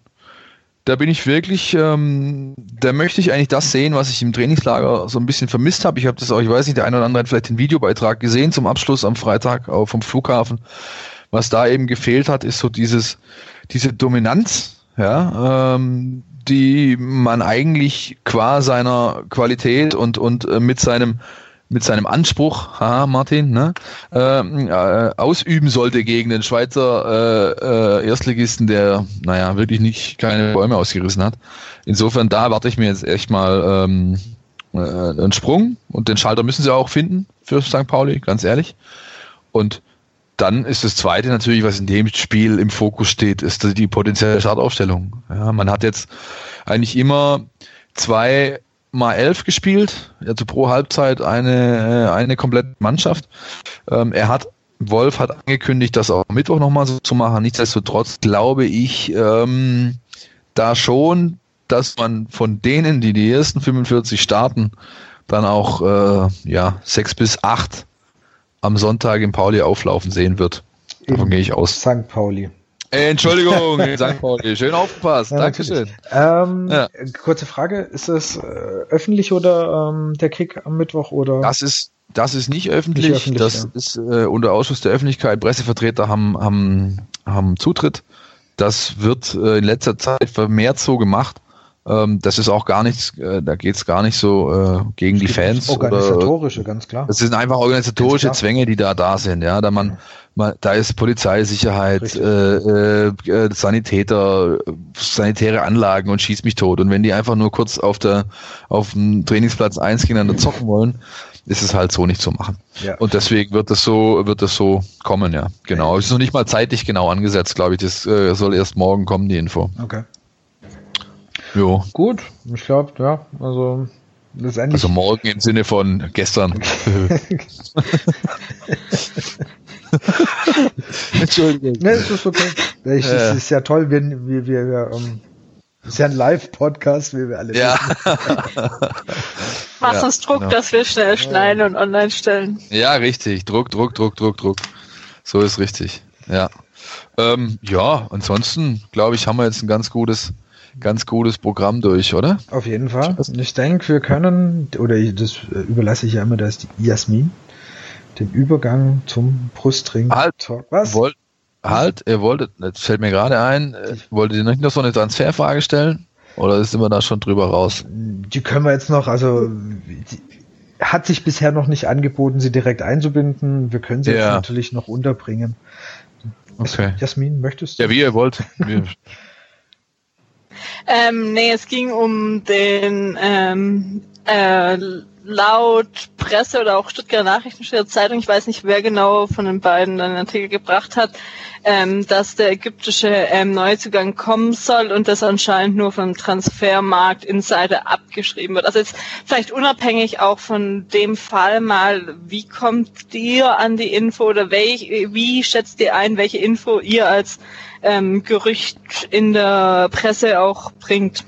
C: Da bin ich wirklich, ähm, da möchte ich eigentlich das sehen, was ich im Trainingslager so ein bisschen vermisst habe. Ich habe das auch, ich weiß nicht, der eine oder andere hat vielleicht den Videobeitrag gesehen zum Abschluss am Freitag vom Flughafen. Was da eben gefehlt hat, ist so dieses, diese Dominanz, ja, ähm, die man eigentlich qua seiner Qualität und, und äh, mit seinem mit seinem Anspruch, haha, Martin, ne, ähm, äh, ausüben sollte gegen den Schweizer äh, äh, Erstligisten, der, naja, wirklich nicht keine Bäume ausgerissen hat. Insofern, da warte ich mir jetzt echt mal ähm, äh, einen Sprung und den Schalter müssen sie auch finden für St. Pauli, ganz ehrlich. Und dann ist das Zweite natürlich, was in dem Spiel im Fokus steht, ist die potenzielle Startaufstellung. Ja, man hat jetzt eigentlich immer zwei mal elf gespielt, also pro Halbzeit eine, eine komplette Mannschaft. Ähm, er hat, Wolf hat angekündigt, das auch Mittwoch nochmal so zu machen. Nichtsdestotrotz glaube ich ähm, da schon, dass man von denen, die die ersten 45 starten, dann auch äh, ja sechs bis acht am Sonntag im Pauli auflaufen sehen wird. Davon gehe ich aus.
A: St. Pauli.
C: Entschuldigung, St. Pauli. Schön aufgepasst. Ja, Dankeschön.
A: Ähm, ja. Kurze Frage, ist das äh, öffentlich oder ähm, der Kick am Mittwoch oder?
C: Das ist das ist nicht öffentlich. Nicht öffentlich das ja. ist äh, unter Ausschuss der Öffentlichkeit. Pressevertreter haben haben haben Zutritt. Das wird äh, in letzter Zeit vermehrt so gemacht. Ähm, das ist auch gar nichts, äh, da geht's gar nicht so äh, gegen die Fans.
A: Organisatorische, oder, ganz klar.
C: Das sind einfach organisatorische Zwänge, die da da sind. Ja, da man, man da ist Polizeisicherheit, äh, äh, Sanitäter, sanitäre Anlagen und schießt mich tot. Und wenn die einfach nur kurz auf der auf dem Trainingsplatz eins gegeneinander zocken wollen, ist es halt so nicht zu machen. Ja. Und deswegen wird das so, wird das so kommen, ja. Genau. Es ist noch nicht mal zeitlich genau angesetzt, glaube ich. Das äh, soll erst morgen kommen, die Info.
A: Okay. Jo. Gut, ich glaube, ja, also
C: also morgen im Sinne von gestern.
A: Entschuldigung. Ne, ist das okay. Ich, ja. Es ist ja toll, wenn wir, wir, wir um, das ist ja ein Live-Podcast, wie wir alle
C: ja.
B: Mach uns Druck, genau. dass wir schnell schneiden und online stellen.
C: Ja, richtig. Druck, Druck, Druck, Druck, Druck. So ist richtig. Ja. Ähm, ja, ansonsten glaube ich, haben wir jetzt ein ganz gutes, ganz gutes Programm durch, oder?
A: Auf jeden Fall. Ich denke, wir können, oder das äh, überlasse ich ja immer, dass die Jasmin den Übergang zum Brustring.
C: Halt, was? Wollt, halt, ihr wolltet, jetzt fällt mir gerade ein, äh, wolltet ihr nicht noch so eine Transferfrage stellen? Oder sind wir da schon drüber raus?
A: Die können wir jetzt noch, also hat sich bisher noch nicht angeboten, sie direkt einzubinden. Wir können sie ja. jetzt natürlich noch unterbringen.
C: Okay.
A: Jasmin, möchtest
C: du? Ja, wie ihr wollt.
B: ähm, nee, es ging um den ähm, äh, laut Presse oder auch Stuttgarter Nachrichtensteller Zeitung, ich weiß nicht, wer genau von den beiden einen Artikel gebracht hat, ähm, dass der ägyptische ähm, Neuzugang kommen soll und das anscheinend nur vom Transfermarkt Insider abgeschrieben wird. Also jetzt vielleicht unabhängig auch von dem Fall mal, wie kommt ihr an die Info oder welch, wie schätzt ihr ein, welche Info ihr als ähm, Gerücht in der Presse auch bringt?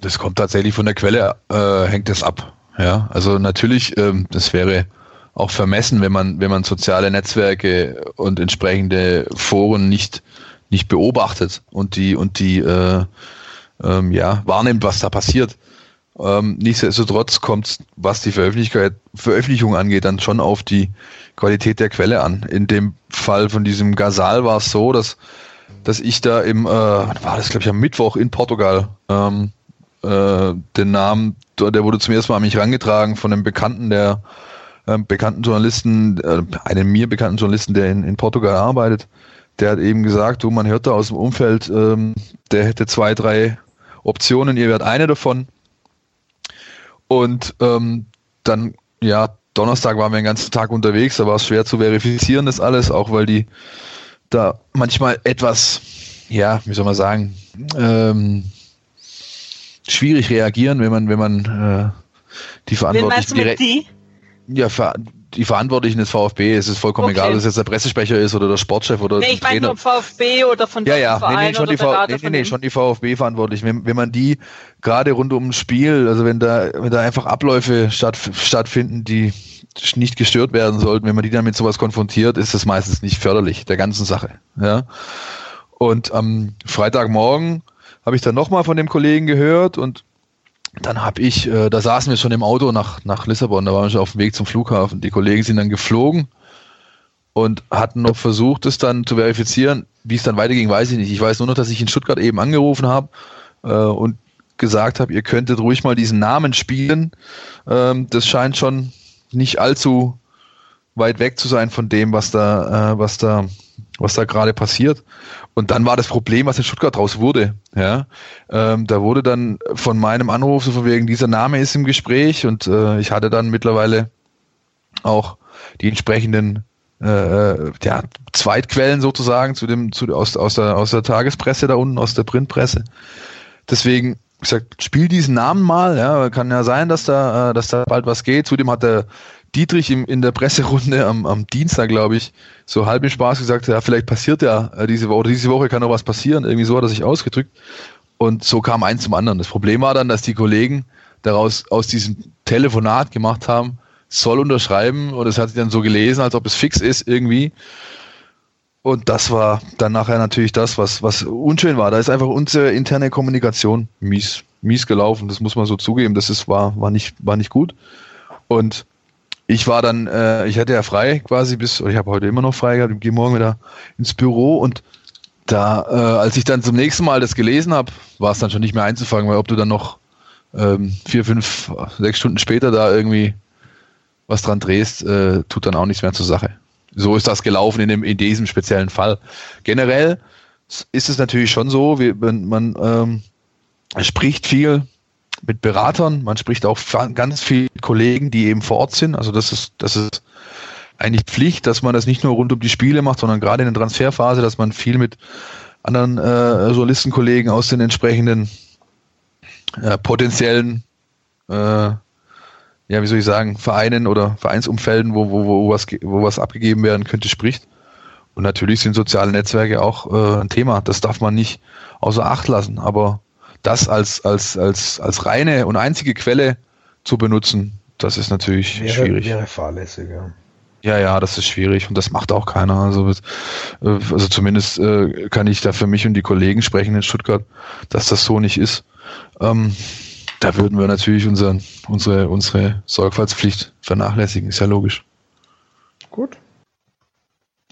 C: Das kommt tatsächlich von der Quelle, äh, hängt es ab. Ja, also natürlich, ähm, das wäre auch vermessen, wenn man, wenn man soziale Netzwerke und entsprechende Foren nicht, nicht beobachtet und die, und die äh, ähm, ja, wahrnimmt, was da passiert. Ähm, nichtsdestotrotz kommt was die Veröffentlichung angeht, dann schon auf die Qualität der Quelle an. In dem Fall von diesem Gazal war es so, dass, dass ich da im, äh, war das glaube ich am Mittwoch in Portugal, ähm, äh, den Namen, der wurde zum ersten Mal an mich herangetragen von einem Bekannten, der bekannten Journalisten, äh, einem mir bekannten Journalisten, der in, in Portugal arbeitet, der hat eben gesagt, du, man hört da aus dem Umfeld, ähm, der hätte zwei, drei Optionen, ihr werdet eine davon. Und ähm, dann, ja, Donnerstag waren wir den ganzen Tag unterwegs, da war es schwer zu verifizieren, das alles, auch weil die da manchmal etwas, ja, wie soll man sagen, ähm, schwierig reagieren, wenn man, wenn man äh, die Verantwortlichen direkt. Die? Ja, die Verantwortlichen des VfB, es ist vollkommen okay. egal, ob es jetzt der Pressesprecher ist oder der Sportchef oder
B: nee, ich meine nur VfB oder von
C: ja, ja, Verein nee, nee, schon die, v nee, nee, nee, schon die VfB verantwortlich. Wenn, wenn man die gerade rund um ein Spiel, also wenn da, wenn da einfach Abläufe statt, stattfinden, die nicht gestört werden sollten, wenn man die dann mit sowas konfrontiert, ist das meistens nicht förderlich der ganzen Sache. Ja. Und am Freitagmorgen habe ich dann nochmal von dem Kollegen gehört und dann habe ich, äh, da saßen wir schon im Auto nach, nach Lissabon, da waren wir schon auf dem Weg zum Flughafen. Die Kollegen sind dann geflogen und hatten noch versucht, es dann zu verifizieren. Wie es dann weiterging, weiß ich nicht. Ich weiß nur noch, dass ich in Stuttgart eben angerufen habe äh, und gesagt habe, ihr könntet ruhig mal diesen Namen spielen. Ähm, das scheint schon nicht allzu weit weg zu sein von dem, was da, äh, was da, was da gerade passiert. Und dann war das Problem, was in Stuttgart draus wurde. Ja, ähm, da wurde dann von meinem Anruf so von wegen dieser Name ist im Gespräch und äh, ich hatte dann mittlerweile auch die entsprechenden äh, äh ja, Zweitquellen sozusagen zu dem zu, aus, aus, der, aus der Tagespresse da unten, aus der Printpresse. Deswegen ich sag, spiel diesen Namen mal, ja, kann ja sein, dass da, äh, dass da bald was geht. Zudem hat der Dietrich im, in der Presserunde am, am Dienstag, glaube ich, so halb im Spaß gesagt, ja, vielleicht passiert ja äh, diese Woche, oder diese Woche kann noch was passieren. Irgendwie so hat er sich ausgedrückt. Und so kam eins zum anderen. Das Problem war dann, dass die Kollegen daraus aus diesem Telefonat gemacht haben, soll unterschreiben und es hat sich dann so gelesen, als ob es fix ist irgendwie. Und das war dann nachher natürlich das, was, was unschön war. Da ist einfach unsere interne Kommunikation mies, mies gelaufen. Das muss man so zugeben. Das ist, war, war nicht, war nicht gut. Und ich war dann, äh, ich hatte ja frei quasi bis, ich habe heute immer noch frei gehabt, ich gehe morgen wieder ins Büro und da, äh, als ich dann zum nächsten Mal das gelesen habe, war es dann schon nicht mehr einzufangen, weil ob du dann noch ähm, vier, fünf, sechs Stunden später da irgendwie was dran drehst, äh, tut dann auch nichts mehr zur Sache. So ist das gelaufen in, dem, in diesem speziellen Fall. Generell ist es natürlich schon so, wie, wenn man ähm, spricht viel mit Beratern, man spricht auch ganz viel Kollegen, die eben vor Ort sind. Also das ist, das ist eigentlich Pflicht, dass man das nicht nur rund um die Spiele macht, sondern gerade in der Transferphase, dass man viel mit anderen äh, Solistenkollegen aus den entsprechenden äh, potenziellen äh, ja, wie soll ich sagen, Vereinen oder Vereinsumfelden, wo, wo, wo, was, wo was abgegeben werden könnte, spricht. Und natürlich sind soziale Netzwerke auch äh, ein Thema. Das darf man nicht außer Acht lassen. Aber das als, als, als, als reine und einzige Quelle zu benutzen, das ist natürlich wäre, schwierig.
A: Wäre fahrlässig, ja.
C: Ja, ja, das ist schwierig und das macht auch keiner. Also, äh, also zumindest äh, kann ich da für mich und die Kollegen sprechen in Stuttgart, dass das so nicht ist. Ähm, da würden wir natürlich unseren, unsere, unsere Sorgfaltspflicht vernachlässigen, ist ja logisch.
A: Gut.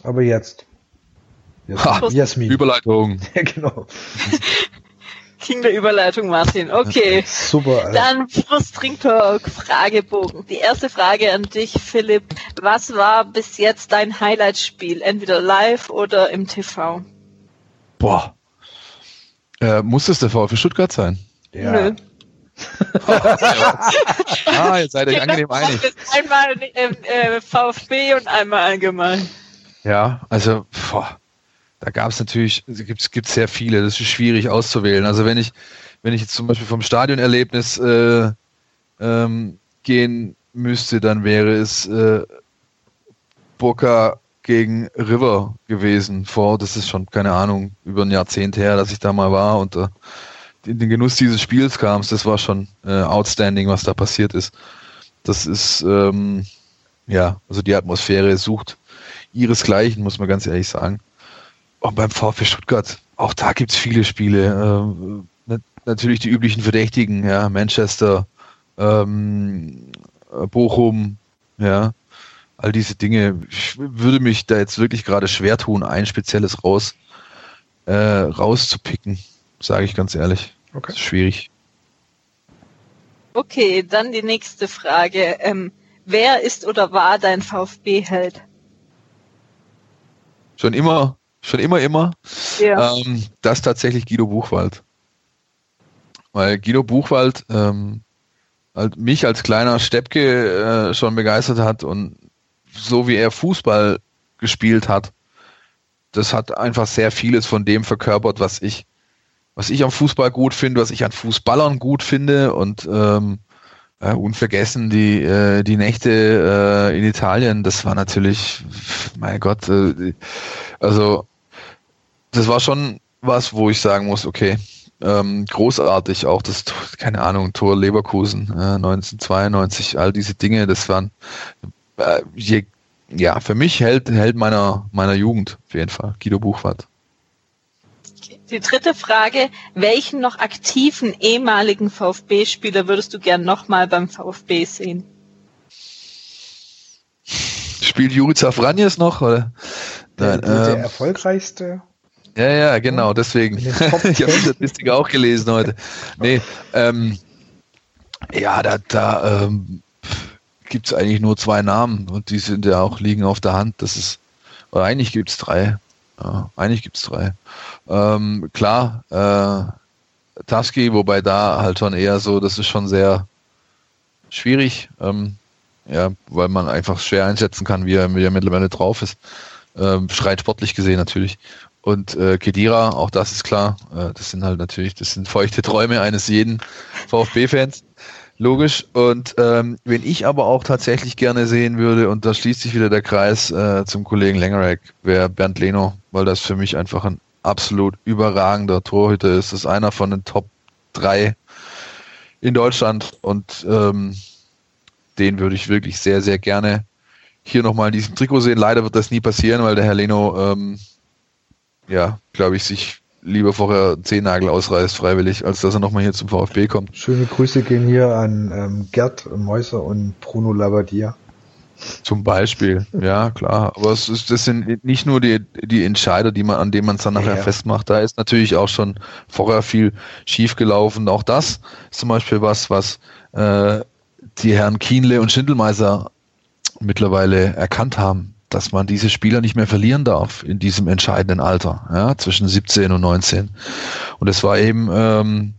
A: Aber jetzt.
C: Jasmin. Jasmin. Überleitung.
A: Ja, genau.
B: King der Überleitung, Martin. Okay.
A: Super.
B: Alter. Dann Frustring-Talk, Fragebogen. Die erste Frage an dich, Philipp. Was war bis jetzt dein Highlight-Spiel? Entweder live oder im TV?
C: Boah. Äh, muss es der VfB Stuttgart sein?
A: Ja. Nö.
C: ah, jetzt seid ihr euch angenehm einig.
B: Einmal äh, äh, VfB und einmal allgemein.
C: Ja, also boah, da gab es natürlich, gibt es sehr viele, das ist schwierig auszuwählen. Also wenn ich, wenn ich jetzt zum Beispiel vom Stadionerlebnis äh, ähm, gehen müsste, dann wäre es äh, Boca gegen River gewesen vor, das ist schon, keine Ahnung, über ein Jahrzehnt her, dass ich da mal war und äh, in den Genuss dieses Spiels kam. Das war schon äh, outstanding, was da passiert ist. Das ist, ähm, ja, also die Atmosphäre sucht ihresgleichen, muss man ganz ehrlich sagen. Und beim VfB Stuttgart, auch da gibt es viele Spiele. Ähm, natürlich die üblichen Verdächtigen, ja, Manchester, ähm, Bochum, ja, all diese Dinge. Ich würde mich da jetzt wirklich gerade schwer tun, ein spezielles raus äh, rauszupicken, sage ich ganz ehrlich. Okay. Das ist schwierig.
B: Okay, dann die nächste Frage. Ähm, wer ist oder war dein VfB-Held?
C: Schon immer, schon immer, immer. Ja. Ähm, das tatsächlich Guido Buchwald. Weil Guido Buchwald ähm, halt mich als kleiner Steppke äh, schon begeistert hat und so wie er Fußball gespielt hat, das hat einfach sehr vieles von dem verkörpert, was ich, was ich am Fußball gut finde, was ich an Fußballern gut finde und ähm, äh, unvergessen die, äh, die Nächte äh, in Italien, das war natürlich, mein Gott, äh, also das war schon was, wo ich sagen muss, okay, ähm, großartig, auch das, keine Ahnung, Tor Leverkusen äh, 1992, all diese Dinge, das waren äh, je, ja, für mich hält, hält meiner, meiner Jugend auf jeden Fall, Guido Buchwart.
B: Die dritte Frage, welchen noch aktiven ehemaligen VfB-Spieler würdest du gern nochmal beim VfB sehen?
C: Spielt Juri Zafranjes noch? Oder?
A: Nein, der, der ähm, erfolgreichste?
C: Ja, ja, genau, deswegen. ich habe die Statistik auch gelesen heute. Nee, ähm, ja, da, da ähm, gibt es eigentlich nur zwei Namen und die sind ja auch liegen auf der Hand. Das ist, oder eigentlich gibt es drei. Ja, eigentlich gibt es drei. Ähm, klar, äh, Tusky, wobei da halt schon eher so, das ist schon sehr schwierig, ähm, ja, weil man einfach schwer einschätzen kann, wie er, wie er mittlerweile drauf ist. Ähm, schreit sportlich gesehen natürlich. Und äh, Kedira, auch das ist klar, äh, das sind halt natürlich, das sind feuchte Träume eines jeden VfB-Fans. Logisch. Und ähm, wenn ich aber auch tatsächlich gerne sehen würde, und da schließt sich wieder der Kreis äh, zum Kollegen Lengerek, wäre Bernd Leno, weil das für mich einfach ein absolut überragender Torhüter ist. Das ist einer von den Top 3 in Deutschland und ähm, den würde ich wirklich sehr, sehr gerne hier nochmal in diesem Trikot sehen. Leider wird das nie passieren, weil der Herr Leno, ähm, ja, glaube ich, sich lieber vorher Zehennagel ausreißt, freiwillig, als dass er nochmal hier zum VfB kommt.
A: Schöne Grüße gehen hier an ähm, Gerd Mäuser und Bruno Labbadia.
C: Zum Beispiel, ja klar. Aber es ist, das sind nicht nur die, die Entscheider, die man, an denen man es dann nachher ja. festmacht. Da ist natürlich auch schon vorher viel schiefgelaufen. Auch das ist zum Beispiel was, was äh, die Herren Kienle und Schindelmeiser mittlerweile erkannt haben dass man diese Spieler nicht mehr verlieren darf in diesem entscheidenden Alter, ja, zwischen 17 und 19. Und das war eben ähm,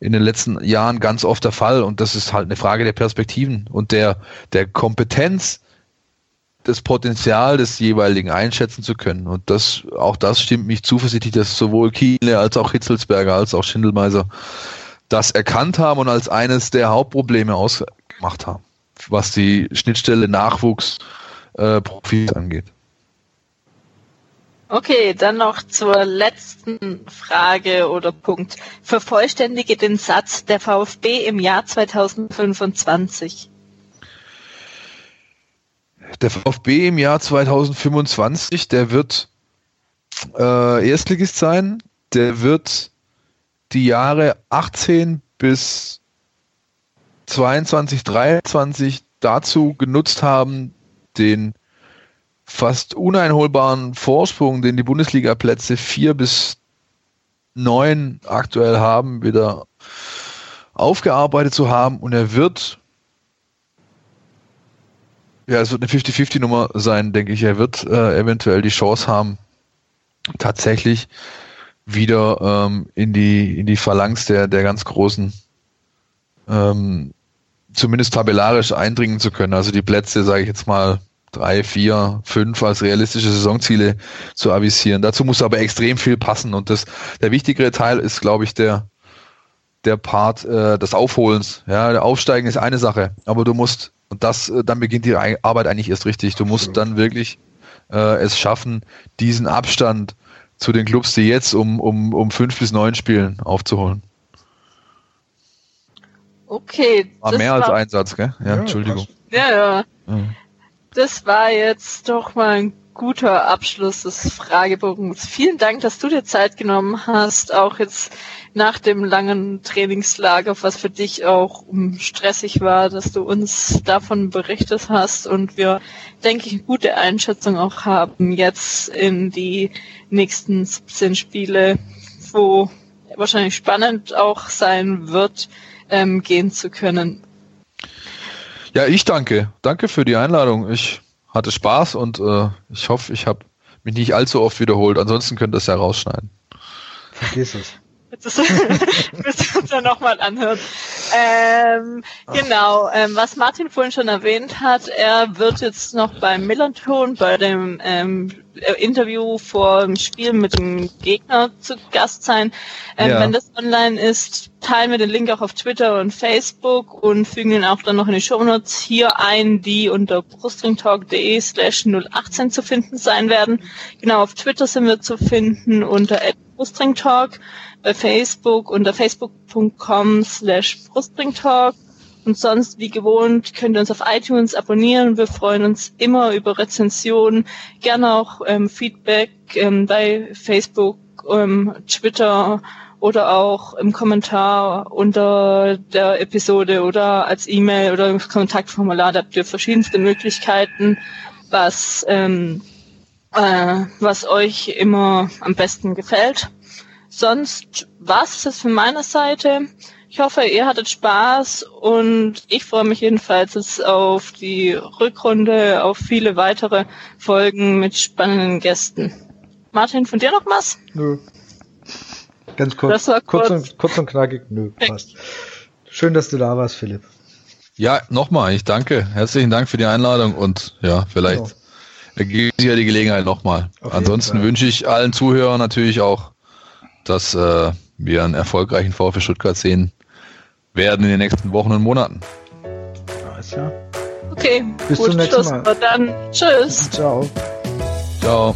C: in den letzten Jahren ganz oft der Fall. Und das ist halt eine Frage der Perspektiven und der, der Kompetenz, das Potenzial des jeweiligen einschätzen zu können. Und das, auch das stimmt mich zuversichtlich, dass sowohl Kiele als auch Hitzelsberger als auch Schindelmeiser das erkannt haben und als eines der Hauptprobleme ausgemacht haben. was die Schnittstelle Nachwuchs äh, Profis angeht.
B: Okay, dann noch zur letzten Frage oder Punkt. Vervollständige den Satz der VfB im Jahr 2025.
C: Der VfB im Jahr 2025, der wird äh, Erstligist sein. Der wird die Jahre 18 bis 22, 23 dazu genutzt haben, den fast uneinholbaren Vorsprung, den die Bundesliga-Plätze 4 bis 9 aktuell haben, wieder aufgearbeitet zu haben. Und er wird, ja, es wird eine 50-50-Nummer sein, denke ich. Er wird äh, eventuell die Chance haben, tatsächlich wieder ähm, in die in die Phalanx der der ganz großen ähm, zumindest tabellarisch eindringen zu können. Also die Plätze, sage ich jetzt mal drei, vier, fünf als realistische Saisonziele zu avisieren. Dazu muss aber extrem viel passen und das der wichtigere Teil ist, glaube ich, der der Part äh, des Aufholens. Ja, der Aufsteigen ist eine Sache, aber du musst und das äh, dann beginnt die Arbeit eigentlich erst richtig. Du musst dann wirklich äh, es schaffen, diesen Abstand zu den Clubs, die jetzt um, um, um fünf bis neun spielen, aufzuholen.
B: Okay.
C: War mehr als Einsatz, gell? Ja, ja Entschuldigung.
B: Ja, ja, ja. Das war jetzt doch mal ein guter Abschluss des Fragebogens. Vielen Dank, dass du dir Zeit genommen hast, auch jetzt nach dem langen Trainingslager, was für dich auch stressig war, dass du uns davon berichtet hast und wir, denke ich, eine gute Einschätzung auch haben jetzt in die nächsten 17 Spiele, wo wahrscheinlich spannend auch sein wird, ähm, gehen zu können.
C: Ja, ich danke. Danke für die Einladung. Ich hatte Spaß und äh, ich hoffe, ich habe mich nicht allzu oft wiederholt. Ansonsten könnt ihr es ja rausschneiden.
A: Vergiss es.
B: Müssen wir uns ja nochmal anhören. Ähm, genau, ähm, was Martin vorhin schon erwähnt hat, er wird jetzt noch beim Millanton bei dem ähm, Interview vor dem Spiel mit dem Gegner zu Gast sein. Ähm, ja. Wenn das online ist, teilen wir den Link auch auf Twitter und Facebook und fügen ihn auch dann noch in die Shownotes hier ein, die unter brustringtalk.de slash 018 zu finden sein werden. Genau, auf Twitter sind wir zu finden unter brustringtalk bei Facebook unter facebook.com slash brustbringtalk. Und sonst, wie gewohnt, könnt ihr uns auf iTunes abonnieren. Wir freuen uns immer über Rezensionen, gerne auch ähm, Feedback ähm, bei Facebook, ähm, Twitter oder auch im Kommentar unter der Episode oder als E-Mail oder im Kontaktformular. Da habt ihr verschiedenste Möglichkeiten, was, ähm, äh, was euch immer am besten gefällt sonst was ist von meiner Seite. Ich hoffe, ihr hattet Spaß und ich freue mich jedenfalls jetzt auf die Rückrunde, auf viele weitere Folgen mit spannenden Gästen. Martin, von dir noch was?
A: Nö. Ganz kurz. Das war kurz. Kurz, und, kurz und knackig. Nö, passt. Schön, dass du da warst, Philipp.
C: Ja, nochmal, ich danke. Herzlichen Dank für die Einladung und ja, vielleicht genau. ergibt sich ja die Gelegenheit nochmal. Ansonsten wünsche ich allen Zuhörern natürlich auch dass äh, wir einen erfolgreichen VfB Stuttgart sehen werden in den nächsten Wochen und Monaten.
B: Alles klar. Okay, bis gut, zum nächsten Schluss. Mal. Dann tschüss.
A: Ciao.
C: Ciao.